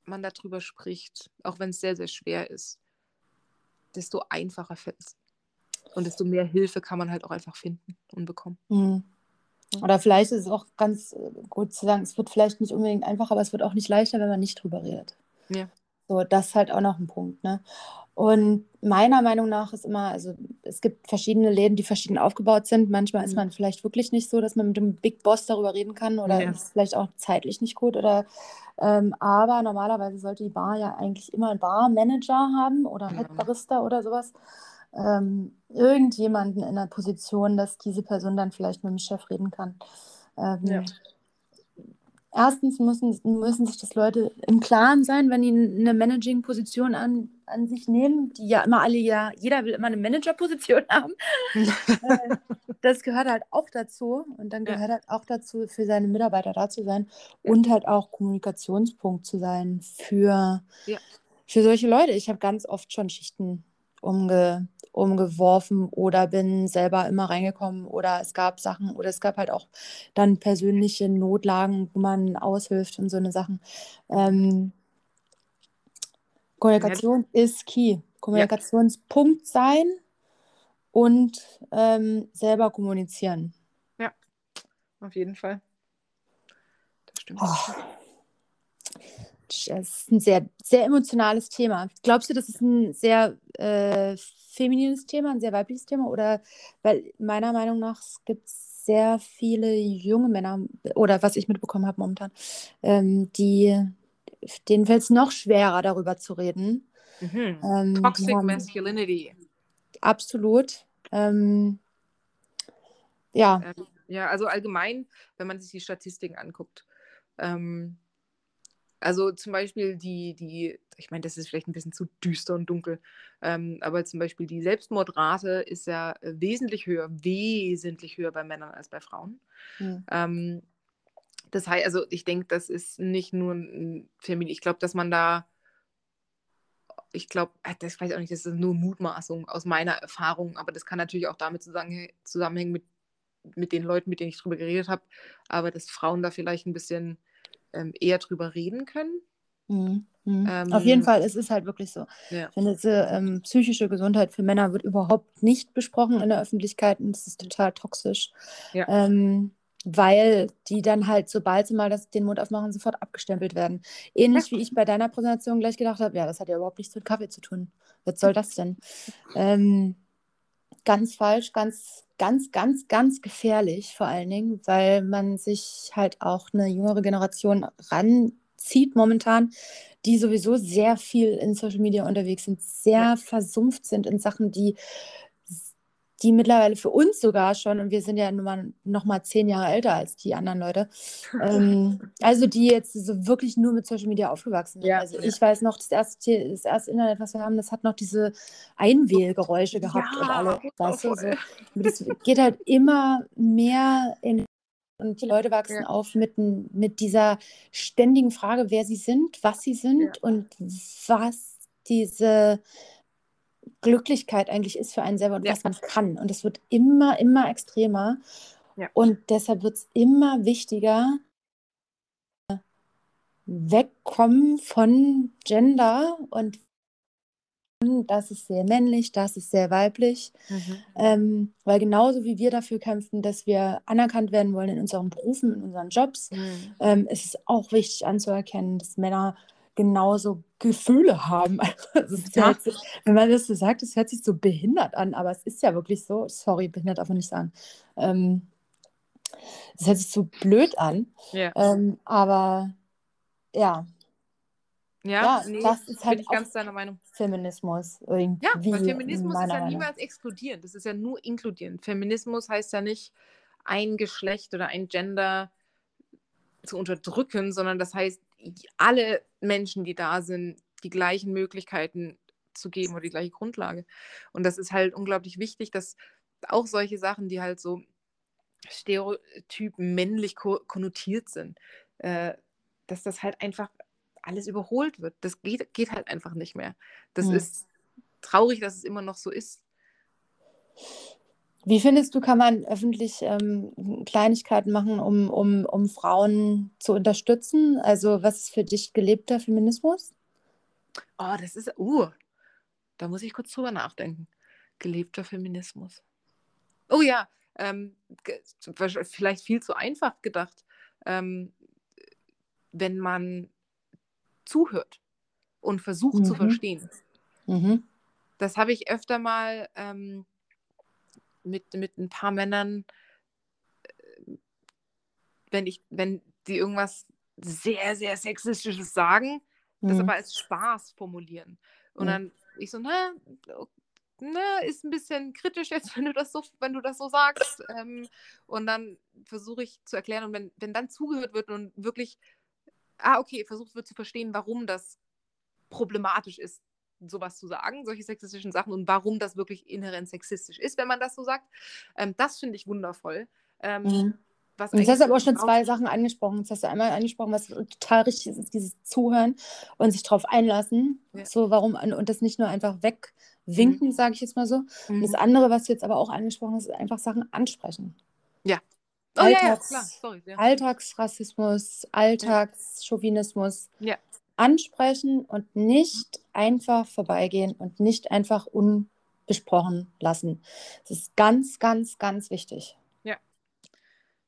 Speaker 2: man darüber spricht, auch wenn es sehr, sehr schwer ist, desto einfacher fällt es. Und desto mehr Hilfe kann man halt auch einfach finden und bekommen.
Speaker 1: Mhm. Oder vielleicht ist es auch ganz äh, gut zu sagen, es wird vielleicht nicht unbedingt einfacher, aber es wird auch nicht leichter, wenn man nicht drüber redet.
Speaker 2: Ja.
Speaker 1: So, das ist halt auch noch ein Punkt. Ne? Und meiner Meinung nach ist immer, also es gibt verschiedene Läden, die verschieden aufgebaut sind. Manchmal mhm. ist man vielleicht wirklich nicht so, dass man mit dem Big Boss darüber reden kann oder ja. ist vielleicht auch zeitlich nicht gut. Oder ähm, aber normalerweise sollte die Bar ja eigentlich immer einen Barmanager haben oder einen ja. Barista oder sowas. Ähm, irgendjemanden in der Position, dass diese Person dann vielleicht mit dem Chef reden kann. Ähm, ja erstens müssen, müssen sich das Leute im Klaren sein, wenn die eine Managing-Position an, an sich nehmen, die ja immer alle, ja, jeder will immer eine Manager-Position haben. Äh, das gehört halt auch dazu. Und dann gehört ja. halt auch dazu, für seine Mitarbeiter da zu sein ja. und halt auch Kommunikationspunkt zu sein für, ja. für solche Leute. Ich habe ganz oft schon Schichten umge, umgeworfen oder bin selber immer reingekommen oder es gab Sachen oder es gab halt auch dann persönliche Notlagen, wo man aushilft und so eine Sachen. Ähm, Kommunikation ja. ist key. Kommunikationspunkt sein und ähm, selber kommunizieren.
Speaker 2: Ja, auf jeden Fall. Das stimmt. Oh.
Speaker 1: Das ist ein sehr, sehr emotionales Thema. Glaubst du, das ist ein sehr äh, feminines Thema, ein sehr weibliches Thema? Oder weil meiner Meinung nach gibt es sehr viele junge Männer, oder was ich mitbekommen habe momentan, ähm, die denen fällt es noch schwerer, darüber zu reden.
Speaker 2: Mhm. Ähm, Toxic haben, Masculinity.
Speaker 1: Absolut. Ähm, ja.
Speaker 2: Ähm, ja, also allgemein, wenn man sich die Statistiken anguckt, ähm, also zum Beispiel die, die ich meine, das ist vielleicht ein bisschen zu düster und dunkel, ähm, aber zum Beispiel die Selbstmordrate ist ja wesentlich höher, wesentlich höher bei Männern als bei Frauen. Mhm. Ähm, das heißt, also ich denke, das ist nicht nur ein Familie. Ich glaube, dass man da, ich glaube, äh, das weiß ich auch nicht, das ist nur Mutmaßung aus meiner Erfahrung, aber das kann natürlich auch damit zusammenhängen mit, mit den Leuten, mit denen ich drüber geredet habe, aber dass Frauen da vielleicht ein bisschen ähm, eher drüber reden können.
Speaker 1: Mhm. Mhm. Ähm, Auf jeden Fall, es ist halt wirklich so. Ja. Ich finde, ähm, psychische Gesundheit für Männer wird überhaupt nicht besprochen in der Öffentlichkeit und das ist total toxisch. Ja. Ähm, weil die dann halt, sobald sie mal das, den Mund aufmachen, sofort abgestempelt werden. Ähnlich ja. wie ich bei deiner Präsentation gleich gedacht habe, ja, das hat ja überhaupt nichts mit Kaffee zu tun. Was soll das denn? ähm, ganz falsch, ganz, ganz, ganz, ganz gefährlich vor allen Dingen, weil man sich halt auch eine jüngere Generation ranzieht momentan, die sowieso sehr viel in Social Media unterwegs sind, sehr versumpft sind in Sachen, die die mittlerweile für uns sogar schon, und wir sind ja nun mal, noch mal zehn Jahre älter als die anderen Leute, ähm, also die jetzt so wirklich nur mit Social Media aufgewachsen sind. Ja, also ich weiß noch, das erste, das erste Internet, was wir haben, das hat noch diese Einwählgeräusche gehabt ja, und alle, weißt du, so. Das geht halt immer mehr in und die Leute wachsen ja. auf mit, mit dieser ständigen Frage, wer sie sind, was sie sind ja. und was diese Glücklichkeit eigentlich ist für einen selber und ja. was man kann. Und es wird immer, immer extremer. Ja. Und deshalb wird es immer wichtiger, wegkommen von Gender und das ist sehr männlich, das ist sehr weiblich. Mhm. Ähm, weil genauso wie wir dafür kämpfen, dass wir anerkannt werden wollen in unseren Berufen, in unseren Jobs, mhm. ähm, ist es auch wichtig anzuerkennen, dass Männer genauso Gefühle haben. Also ja. sich, wenn man das so sagt, es hört sich so behindert an, aber es ist ja wirklich so. Sorry, behindert darf man nicht sagen. Ähm, es hört sich so blöd an. Ja. Ähm, aber ja.
Speaker 2: Ja, ja nee, das ist halt bin ich ganz deiner Meinung.
Speaker 1: Feminismus.
Speaker 2: Irgendwie ja, weil Feminismus ist ja niemals exkludieren. Das ist ja nur inkludieren. Feminismus heißt ja nicht ein Geschlecht oder ein Gender zu unterdrücken, sondern das heißt, alle Menschen, die da sind, die gleichen Möglichkeiten zu geben oder die gleiche Grundlage. Und das ist halt unglaublich wichtig, dass auch solche Sachen, die halt so stereotyp männlich konnotiert sind, äh, dass das halt einfach alles überholt wird. Das geht, geht halt einfach nicht mehr. Das hm. ist traurig, dass es immer noch so ist.
Speaker 1: Wie findest du, kann man öffentlich ähm, Kleinigkeiten machen, um, um, um Frauen zu unterstützen? Also was ist für dich gelebter Feminismus?
Speaker 2: Oh, das ist, uh, da muss ich kurz drüber nachdenken. Gelebter Feminismus. Oh ja, ähm, vielleicht viel zu einfach gedacht. Ähm, wenn man zuhört und versucht mhm. zu verstehen. Mhm. Das habe ich öfter mal ähm, mit, mit ein paar Männern, äh, wenn ich, wenn die irgendwas sehr, sehr Sexistisches sagen, mhm. das aber als Spaß formulieren. Und mhm. dann ich so, na, na, ist ein bisschen kritisch jetzt, wenn du das so, wenn du das so sagst. Ähm, und dann versuche ich zu erklären und wenn, wenn dann zugehört wird und wirklich, ah, okay, versucht wird zu verstehen, warum das problematisch ist, sowas zu sagen, solche sexistischen Sachen und warum das wirklich inhärent sexistisch ist, wenn man das so sagt. Ähm, das finde ich wundervoll. Ähm,
Speaker 1: mhm. Was Jetzt hast du aber auch schon zwei Sachen angesprochen. Jetzt hast du einmal angesprochen, was total richtig ist, dieses Zuhören und sich darauf einlassen. Ja. So, warum, und das nicht nur einfach wegwinken, mhm. sage ich jetzt mal so. Mhm. Und das andere, was du jetzt aber auch angesprochen hast, ist einfach Sachen ansprechen.
Speaker 2: Ja.
Speaker 1: Oh, Alltags, ja, ja. Sorry, ja. Alltagsrassismus, Alltagschauvinismus. Ja ansprechen und nicht einfach vorbeigehen und nicht einfach unbesprochen lassen. Das ist ganz, ganz, ganz wichtig.
Speaker 2: Ja.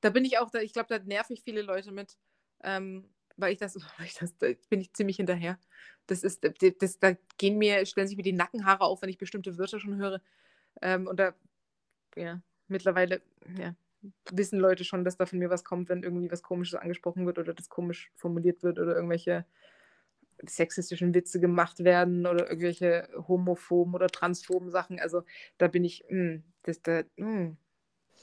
Speaker 2: Da bin ich auch, da, ich glaube, da nerv ich viele Leute mit, ähm, weil ich das, weil ich das, da bin ich ziemlich hinterher. Das ist, das, da gehen mir, stellen sich mir die Nackenhaare auf, wenn ich bestimmte Wörter schon höre. Ähm, und da, ja, mittlerweile, ja, wissen Leute schon, dass da von mir was kommt, wenn irgendwie was Komisches angesprochen wird oder das komisch formuliert wird oder irgendwelche sexistischen Witze gemacht werden oder irgendwelche homophoben oder transphoben Sachen. Also da bin ich, mh, hm, das, da, mh.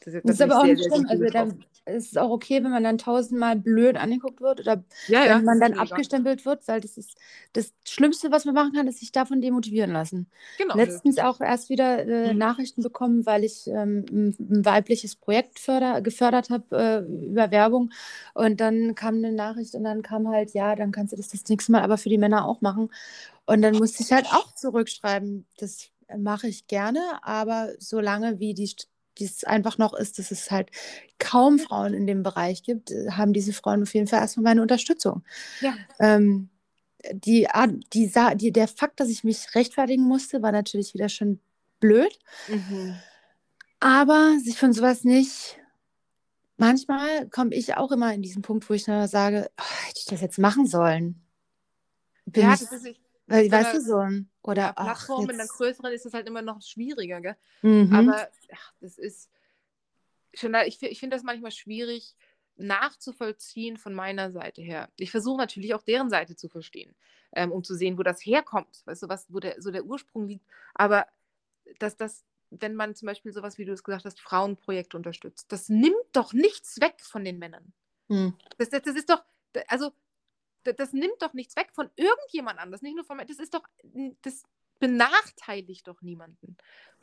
Speaker 2: Das,
Speaker 1: das ist aber auch nicht schlimm. Also dann ist es auch okay, wenn man dann tausendmal blöd angeguckt wird oder
Speaker 2: ja,
Speaker 1: wenn
Speaker 2: ja,
Speaker 1: man dann abgestempelt wird, weil das ist das Schlimmste, was man machen kann, ist sich davon demotivieren lassen.
Speaker 2: Genau.
Speaker 1: Letztens auch erst wieder äh,
Speaker 2: Mhm.
Speaker 1: Nachrichten bekommen, weil ich ähm, ein, ein weibliches Projekt förder, gefördert habe äh, über Werbung und dann kam eine Nachricht und dann kam halt, ja, dann kannst du das das nächste Mal aber für die Männer auch machen. Und dann musste ich halt auch zurückschreiben, das mache ich gerne, aber solange wie die st- dies einfach noch ist, dass es halt kaum Frauen in dem Bereich gibt, äh, haben diese Frauen auf jeden Fall erstmal meine Unterstützung.
Speaker 2: Ja.
Speaker 1: Ähm, die, die, die, der Fakt, dass ich mich rechtfertigen musste, war natürlich wieder schon blöd.
Speaker 2: Mhm.
Speaker 1: Aber sich von sowas nicht. Manchmal komme ich auch immer in diesen Punkt, wo ich dann sage, oh, hätte ich das jetzt machen sollen? Bin
Speaker 2: Ja,
Speaker 1: ich,
Speaker 2: das ist ich,
Speaker 1: weißt du so? Oder
Speaker 2: ja,
Speaker 1: ach,
Speaker 2: Plattformen mit einer
Speaker 1: jetzt,
Speaker 2: größeren ist es halt immer noch schwieriger, gell?
Speaker 1: mhm.
Speaker 2: Aber ach, das ist schon, ich, ich finde das manchmal schwierig nachzuvollziehen von meiner Seite her. Ich versuche natürlich auch deren Seite zu verstehen, ähm, um zu sehen, wo das herkommt, weißt du, was, wo der, so der Ursprung liegt. Aber dass das, wenn man zum Beispiel sowas, wie du es gesagt hast, Frauenprojekte unterstützt, das nimmt doch nichts weg von den Männern.
Speaker 1: Hm.
Speaker 2: Das, das, das ist doch, also das, das nimmt doch nichts weg von irgendjemand anders, nicht nur von mir. Das ist doch, das benachteiligt doch niemanden.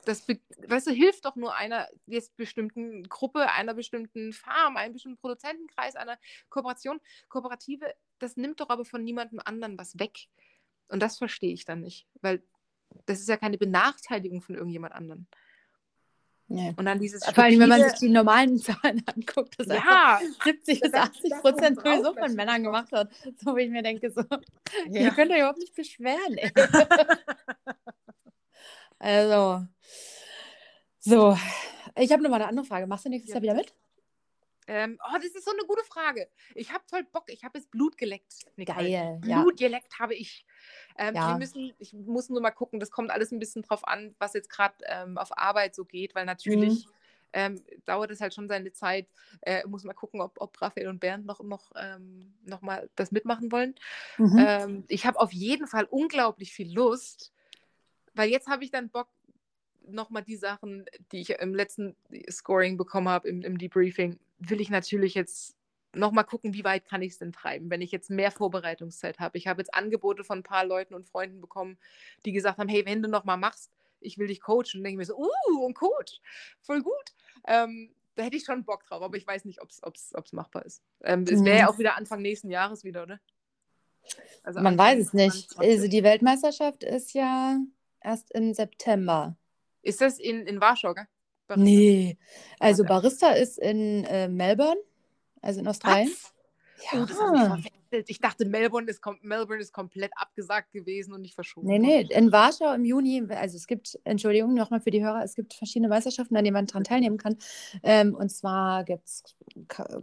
Speaker 2: Das, weißt du, hilft doch nur einer jetzt bestimmten Gruppe, einer bestimmten Farm, einem bestimmten Produzentenkreis, einer Kooperation, Kooperative. Das nimmt doch aber von niemandem anderen was weg. Und das verstehe ich dann nicht, weil das ist ja keine Benachteiligung von irgendjemand anderen.
Speaker 1: Nee.
Speaker 2: Und dann dieses
Speaker 1: Vor allem, wenn man sich die normalen Zahlen anguckt, dass
Speaker 2: ja,
Speaker 1: 70 bis
Speaker 2: Das-
Speaker 1: 80
Speaker 2: das
Speaker 1: Prozent sowieso von Männern gemacht hat. So wie ich mir denke, so,
Speaker 2: Ja.
Speaker 1: ihr könnt euch überhaupt nicht beschweren. Ey. also, so, ich habe noch mal eine andere Frage. Machst du nächstes
Speaker 2: Ja,
Speaker 1: Jahr wieder mit?
Speaker 2: Ähm, oh, das ist so eine gute Frage. Ich habe voll Bock. Ich habe jetzt Blut geleckt. Nicole.
Speaker 1: Geil, ja.
Speaker 2: Blut geleckt habe ich. Ähm,
Speaker 1: Ja.
Speaker 2: wir müssen, ich muss nur mal gucken, das kommt alles ein bisschen drauf an, was jetzt gerade ähm, auf Arbeit so geht, weil natürlich
Speaker 1: Mhm.
Speaker 2: ähm, dauert es halt schon seine Zeit. Äh, muss mal gucken, ob, ob Raphael und Bernd noch, noch, ähm, noch mal das mitmachen wollen.
Speaker 1: Mhm.
Speaker 2: Ähm, ich habe auf jeden Fall unglaublich viel Lust, weil jetzt habe ich dann Bock, nochmal die Sachen, die ich im letzten Scoring bekommen habe, im, im Debriefing, will ich natürlich jetzt nochmal gucken, wie weit kann ich es denn treiben, wenn ich jetzt mehr Vorbereitungszeit habe. Ich habe jetzt Angebote von ein paar Leuten und Freunden bekommen, die gesagt haben, hey, wenn du nochmal machst, ich will dich coachen. Und denke ich mir so, uh, ein Coach, voll gut. Ähm, da hätte ich schon Bock drauf, aber ich weiß nicht, ob es machbar ist. Ähm, es wäre ja
Speaker 1: Mhm.
Speaker 2: auch wieder Anfang nächsten Jahres wieder, oder? Also
Speaker 1: Man weiß es nicht.
Speaker 2: 2020.
Speaker 1: Also die Weltmeisterschaft ist ja erst im September.
Speaker 2: Ist das in, in Warschau, gell? Barista?
Speaker 1: Nee, also
Speaker 2: Warte.
Speaker 1: Barista ist in äh, Melbourne, also in Australien.
Speaker 2: Was? Oh, das hab ich
Speaker 1: Ja.
Speaker 2: verwechselt. Ich dachte, Melbourne ist, Melbourne ist komplett abgesagt gewesen und nicht verschoben.
Speaker 1: Nee, nee, in Warschau im Juni, also es gibt, Entschuldigung nochmal für die Hörer, es gibt verschiedene Meisterschaften, an denen man daran teilnehmen kann. Ähm, und zwar gibt es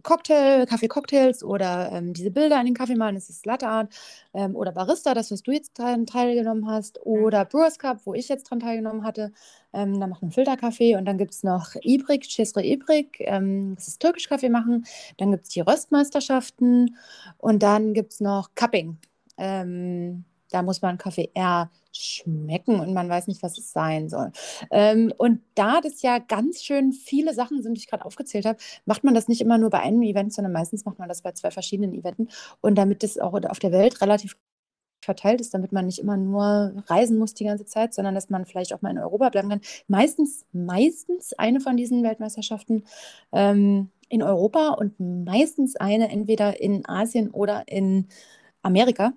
Speaker 1: Cocktail, Kaffee-Cocktails oder ähm, diese Bilder an den Kaffeemachen, das ist Latte Art, ähm, oder Barista, das, was du jetzt dran teilgenommen hast, oder Brewers Cup, wo ich jetzt dran teilgenommen hatte. Ähm, da macht man Filterkaffee und dann gibt es noch Ibrik, Cesre Ibrik, ähm, das ist türkisch Kaffee machen. Dann gibt es die Röstmeisterschaften und dann gibt es noch Cupping. Ähm, da muss man Kaffee eher schmecken und man weiß nicht, was es sein soll. Ähm, und da das ja ganz schön viele Sachen sind, die ich gerade aufgezählt habe, macht man das nicht immer nur bei einem Event, sondern meistens macht man das bei zwei verschiedenen Eventen. Und damit das auch auf der Welt relativ verteilt ist, damit man nicht immer nur reisen muss die ganze Zeit, sondern dass man vielleicht auch mal in Europa bleiben kann. Meistens, meistens eine von diesen Weltmeisterschaften ähm, in Europa und meistens eine entweder in Asien oder in Amerika.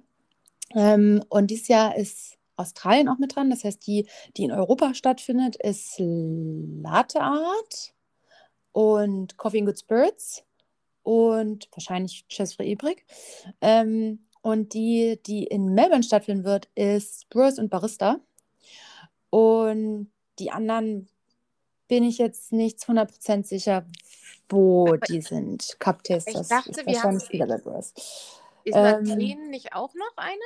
Speaker 1: Ähm, und dieses Jahr ist Australien auch mit dran. Das heißt, die, die in Europa stattfindet, ist Latte Art und Coffee and Good Spirits und wahrscheinlich Chess Ibrik. Ähm, und die, die in Melbourne stattfinden wird, ist Brewers und Barista. Und die anderen bin ich jetzt nicht zu 100% sicher, wo
Speaker 2: Aber
Speaker 1: die sind. Cup Tasters
Speaker 2: ich dachte,
Speaker 1: ist wahrscheinlich wieder bei Brewers.
Speaker 2: Ist
Speaker 1: Ähm,
Speaker 2: Athen nicht auch noch eine?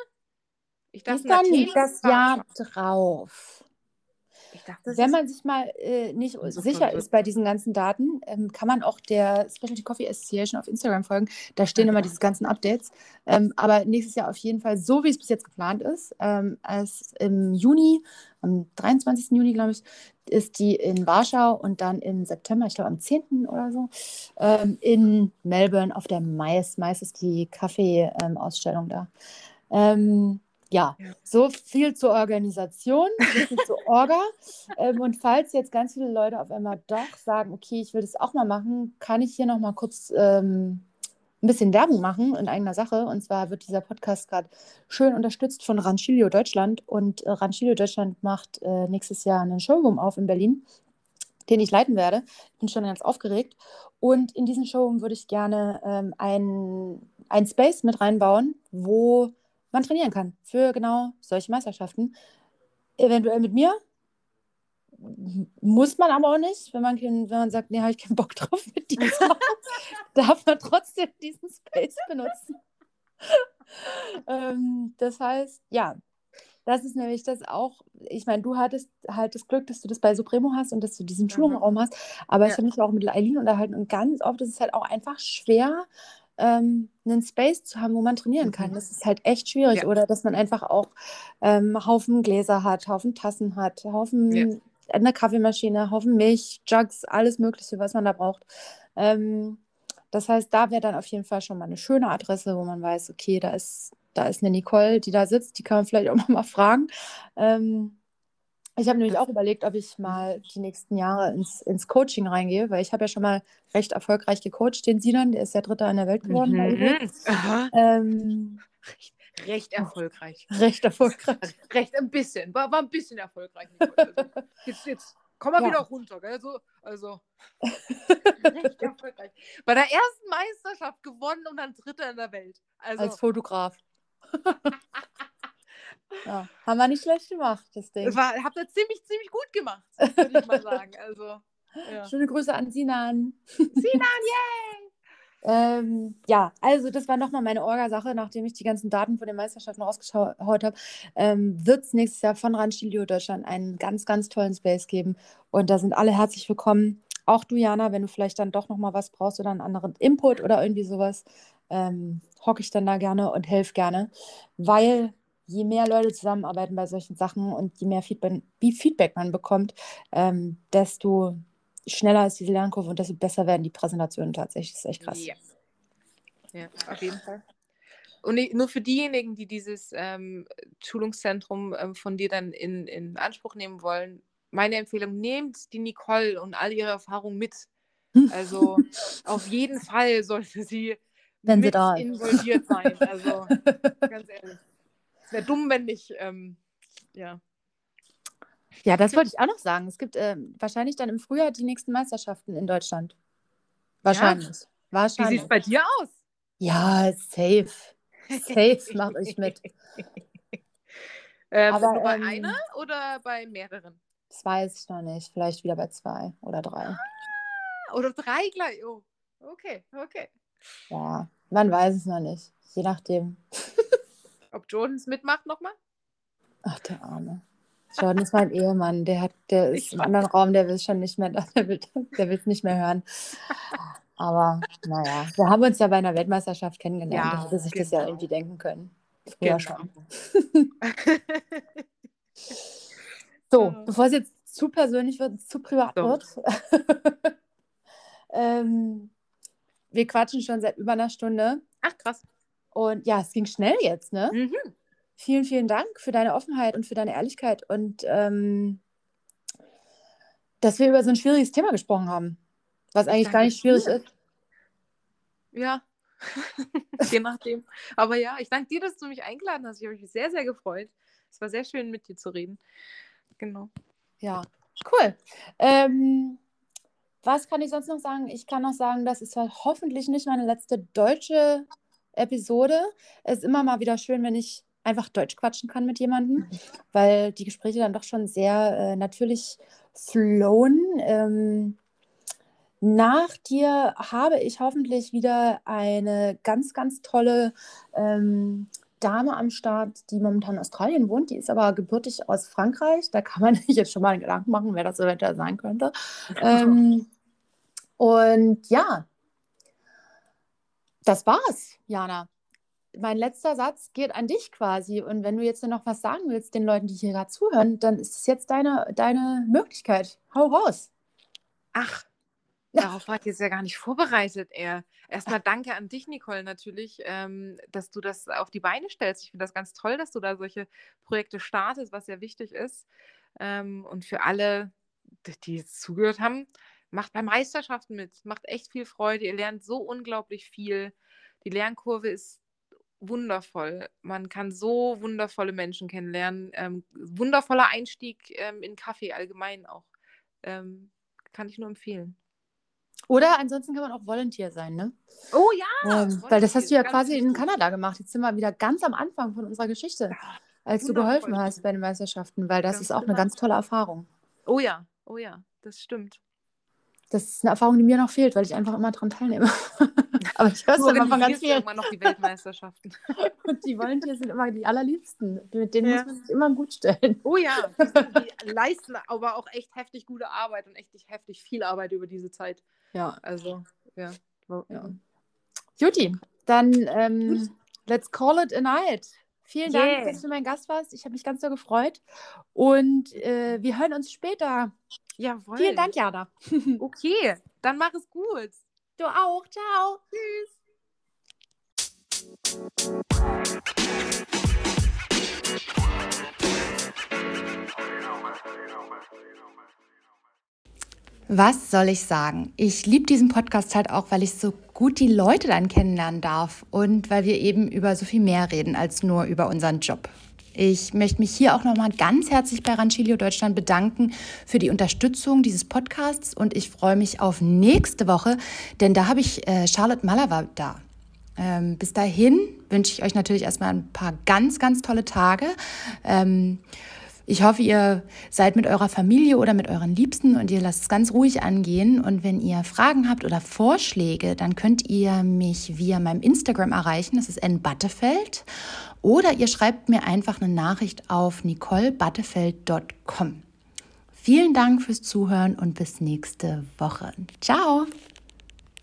Speaker 2: Ich
Speaker 1: Die
Speaker 2: dachte,
Speaker 1: ist dann das Jahr drauf.
Speaker 2: Dachte,
Speaker 1: Wenn man sich mal äh, nicht sicher ist bei diesen ganzen Daten, ähm, kann man auch der Specialty Coffee Association auf Instagram folgen. Da stehen immer diese ganzen Updates. Ähm, aber nächstes Jahr auf jeden Fall, so wie es bis jetzt geplant ist, ähm, als im Juni, am 23. Juni, glaube ich, ist die in Warschau und dann im September, ich glaube am 10. oder so, ähm, in Melbourne auf der Mais. Mais ist die Kaffee-Ausstellung da. Ähm, ja, so viel zur Organisation, so viel zur Orga. Ähm, und falls jetzt ganz viele Leute auf einmal doch sagen, okay, ich will das auch mal machen, kann ich hier noch mal kurz ähm, ein bisschen Werbung machen in eigener Sache. Und zwar wird dieser Podcast gerade schön unterstützt von Ranchilio Deutschland. Und äh, Ranchilio Deutschland macht äh, nächstes Jahr einen Showroom auf in Berlin, den ich leiten werde. Ich bin schon ganz aufgeregt. Und in diesen Showroom würde ich gerne ähm, ein, ein Space mit reinbauen, wo man trainieren kann für genau solche Meisterschaften. Eventuell mit mir. Muss man aber auch nicht, wenn man, wenn man sagt, nee, habe ich keinen Bock drauf mit dir darf man trotzdem diesen Space benutzen. ähm, das heißt, ja, das ist nämlich das auch, ich meine, du hattest halt das Glück, dass du das bei Supremo hast und dass du diesen
Speaker 2: Mhm.
Speaker 1: Schulraum hast, aber ich
Speaker 2: Ja.
Speaker 1: habe mich auch mit Eileen unterhalten und ganz oft ist es halt auch einfach schwer, ähm, einen Space zu haben, wo man trainieren kann.
Speaker 2: Mhm.
Speaker 1: Das ist halt echt schwierig.
Speaker 2: Ja.
Speaker 1: Oder dass man einfach auch ähm, Haufen Gläser hat, Haufen Tassen hat, Haufen
Speaker 2: Ja.
Speaker 1: eine Kaffeemaschine, Haufen Milch, Jugs, alles Mögliche, was man da braucht. Ähm, das heißt, da wäre dann auf jeden Fall schon mal eine schöne Adresse, wo man weiß, okay, da ist, da ist eine Nicole, die da sitzt, die kann man vielleicht auch mal fragen. Ähm, ich habe nämlich auch überlegt, ob ich mal die nächsten Jahre ins, ins Coaching reingehe, weil ich habe ja schon mal recht erfolgreich gecoacht, den Sinan, der ist ja Dritter in der Welt geworden.
Speaker 2: Mhm.
Speaker 1: Ähm,
Speaker 2: Recht, recht erfolgreich.
Speaker 1: recht erfolgreich.
Speaker 2: Recht ein bisschen. War, war ein bisschen erfolgreich. Also, jetzt, jetzt komm mal
Speaker 1: Ja.
Speaker 2: wieder runter. Gell? So, also recht erfolgreich. Bei der ersten Meisterschaft gewonnen und dann Dritter in der Welt. Also
Speaker 1: Als Fotograf. ja, haben wir nicht schlecht gemacht, das Ding.
Speaker 2: war, habt ihr ziemlich, ziemlich gut gemacht, würde ich mal sagen. Also, ja.
Speaker 1: Schöne Grüße an Sinan.
Speaker 2: Sinan, yay!
Speaker 1: Ähm, ja, also das war nochmal meine Orga-Sache, nachdem ich die ganzen Daten von den Meisterschaften rausgeschaut habe, ähm, wird es nächstes Jahr von Ranchilio Deutschland einen ganz, ganz tollen Space geben. Und da sind alle herzlich willkommen. Auch du, Jana, wenn du vielleicht dann doch nochmal was brauchst oder einen anderen Input oder irgendwie sowas, ähm, hocke ich dann da gerne und helfe gerne. Weil je mehr Leute zusammenarbeiten bei solchen Sachen und je mehr Feedback, Feedback man bekommt, ähm, desto schneller ist diese Lernkurve und desto besser werden die Präsentationen tatsächlich. Das ist echt krass.
Speaker 2: Ja. ja, auf jeden Fall. Und nur für diejenigen, die dieses ähm, Schulungszentrum ähm, von dir dann in, in Anspruch nehmen wollen, meine Empfehlung, nehmt die Nicole und all ihre Erfahrungen mit. Also auf jeden Fall sollte sie
Speaker 1: Wenn sie
Speaker 2: mit
Speaker 1: da
Speaker 2: involviert sein. Also ganz ehrlich. Es wäre dumm, wenn nicht. Ähm, ja.
Speaker 1: Ja, das wollte ich auch noch sagen. Es gibt ähm, wahrscheinlich dann im Frühjahr die nächsten Meisterschaften in Deutschland. Wahrscheinlich.
Speaker 2: Wie sieht
Speaker 1: Wahrscheinlich.
Speaker 2: es bei dir aus?
Speaker 1: Ja, safe. Safe mache ich mit.
Speaker 2: Ähm,
Speaker 1: Aber,
Speaker 2: nur bei
Speaker 1: ähm,
Speaker 2: einer oder bei mehreren?
Speaker 1: Das weiß ich noch nicht. Vielleicht wieder bei zwei oder drei.
Speaker 2: Oder drei gleich? Oh, okay, okay.
Speaker 1: Ja, man weiß es noch nicht. Je nachdem.
Speaker 2: Ob Jordans mitmacht nochmal?
Speaker 1: Ach, der Arme. Jordan ist mein Ehemann. Der, hat, der ist
Speaker 2: Ich
Speaker 1: im anderen Raum. Der will es schon nicht mehr. Der will der es nicht mehr hören. Aber naja, wir haben uns ja bei einer Weltmeisterschaft kennengelernt.
Speaker 2: Ja,
Speaker 1: da hätte sich das ja
Speaker 2: genau.
Speaker 1: irgendwie denken können. Früher
Speaker 2: Genau.
Speaker 1: schon. So, bevor es jetzt zu persönlich wird, zu privat
Speaker 2: So.
Speaker 1: wird. ähm, wir quatschen schon seit über einer Stunde.
Speaker 2: Ach, krass.
Speaker 1: Und ja, es ging schnell jetzt, ne?
Speaker 2: Mhm.
Speaker 1: Vielen, vielen Dank für deine Offenheit und für deine Ehrlichkeit und ähm, dass wir über so ein schwieriges Thema gesprochen haben. Was eigentlich gar nicht schwierig ist.
Speaker 2: Ja. Je nachdem. Aber ja, ich danke dir, dass du mich eingeladen hast. Ich habe mich sehr, sehr gefreut. Es war sehr schön, mit dir zu reden. Genau.
Speaker 1: Ja, cool. Ähm, was kann ich sonst noch sagen? Ich kann noch sagen, das ist hoffentlich nicht meine letzte deutsche Episode. Es ist immer mal wieder schön, wenn ich einfach Deutsch quatschen kann mit jemandem, weil die Gespräche dann doch schon sehr äh, natürlich flowen. Ähm, nach dir habe ich hoffentlich wieder eine ganz, ganz tolle ähm, Dame am Start, die momentan in Australien wohnt. Die ist aber gebürtig aus Frankreich. Da kann man sich jetzt schon mal einen Gedanken machen, wer das eventuell sein könnte. ähm, und ja, das war's, Jana. Mein letzter Satz geht an dich quasi. Und wenn du jetzt noch was sagen willst den Leuten, die hier gerade zuhören, dann ist es jetzt deine, deine Möglichkeit. Hau raus.
Speaker 2: Ach, darauf war ich jetzt ja gar nicht vorbereitet, eher. Erstmal danke an dich, Nicole, natürlich, ähm, dass du das auf die Beine stellst. Ich finde das ganz toll, dass du da solche Projekte startest, was sehr wichtig ist. Ähm, und für alle, die jetzt zugehört haben, macht bei Meisterschaften mit. Macht echt viel Freude. Ihr lernt so unglaublich viel. Die Lernkurve ist wundervoll. Man kann so wundervolle Menschen kennenlernen. Ähm, wundervoller Einstieg ähm, in Kaffee allgemein auch. Ähm, kann ich nur empfehlen.
Speaker 1: Oder ansonsten kann man auch Volunteer sein, ne?
Speaker 2: Oh ja!
Speaker 1: Ähm, weil das hast du ja quasi in Kanada gemacht. Jetzt sind wir wieder ganz am Anfang von unserer Geschichte, als du geholfen hast bei den Meisterschaften, weil das ganz ist auch eine ganz tolle Erfahrung.
Speaker 2: Oh ja, oh ja, das stimmt
Speaker 1: das ist eine Erfahrung, die mir noch fehlt, weil ich einfach immer daran teilnehme. Aber ich höre es immer von ganz vielen.
Speaker 2: immer noch die Weltmeisterschaften.
Speaker 1: Und die Volunteers sind immer die allerliebsten. Mit denen ja. muss man sich immer gut stellen.
Speaker 2: Oh ja, die leisten aber auch echt heftig gute Arbeit und echt heftig viel Arbeit über diese Zeit.
Speaker 1: Ja.
Speaker 2: Also, ja.
Speaker 1: ja. Juti, dann ähm, let's call it a night. Vielen Dank, yeah. dass du mein Gast warst. Ich habe mich ganz so gefreut. Und äh, wir hören uns später.
Speaker 2: Jawohl.
Speaker 1: Vielen Dank, Jana.
Speaker 2: okay, dann mach es gut.
Speaker 1: Du auch. Ciao. Tschüss. Was soll ich sagen? Ich liebe diesen Podcast halt auch, weil ich so gut die Leute dann kennenlernen darf und weil wir eben über so viel mehr reden als nur über unseren Job. Ich möchte mich hier auch nochmal ganz herzlich bei Rancilio Deutschland bedanken für die Unterstützung dieses Podcasts und ich freue mich auf nächste Woche, denn da habe ich äh, Charlotte Malava da. Ähm, bis dahin wünsche ich euch natürlich erstmal ein paar ganz, ganz tolle Tage. Ähm, ich hoffe, ihr seid mit eurer Familie oder mit euren Liebsten und ihr lasst es ganz ruhig angehen. Und wenn ihr Fragen habt oder Vorschläge, dann könnt ihr mich via meinem Instagram erreichen. Das ist nbattefeld. Oder ihr schreibt mir einfach eine Nachricht auf nicolebattefeld.com. Vielen Dank fürs Zuhören und bis nächste Woche. Ciao!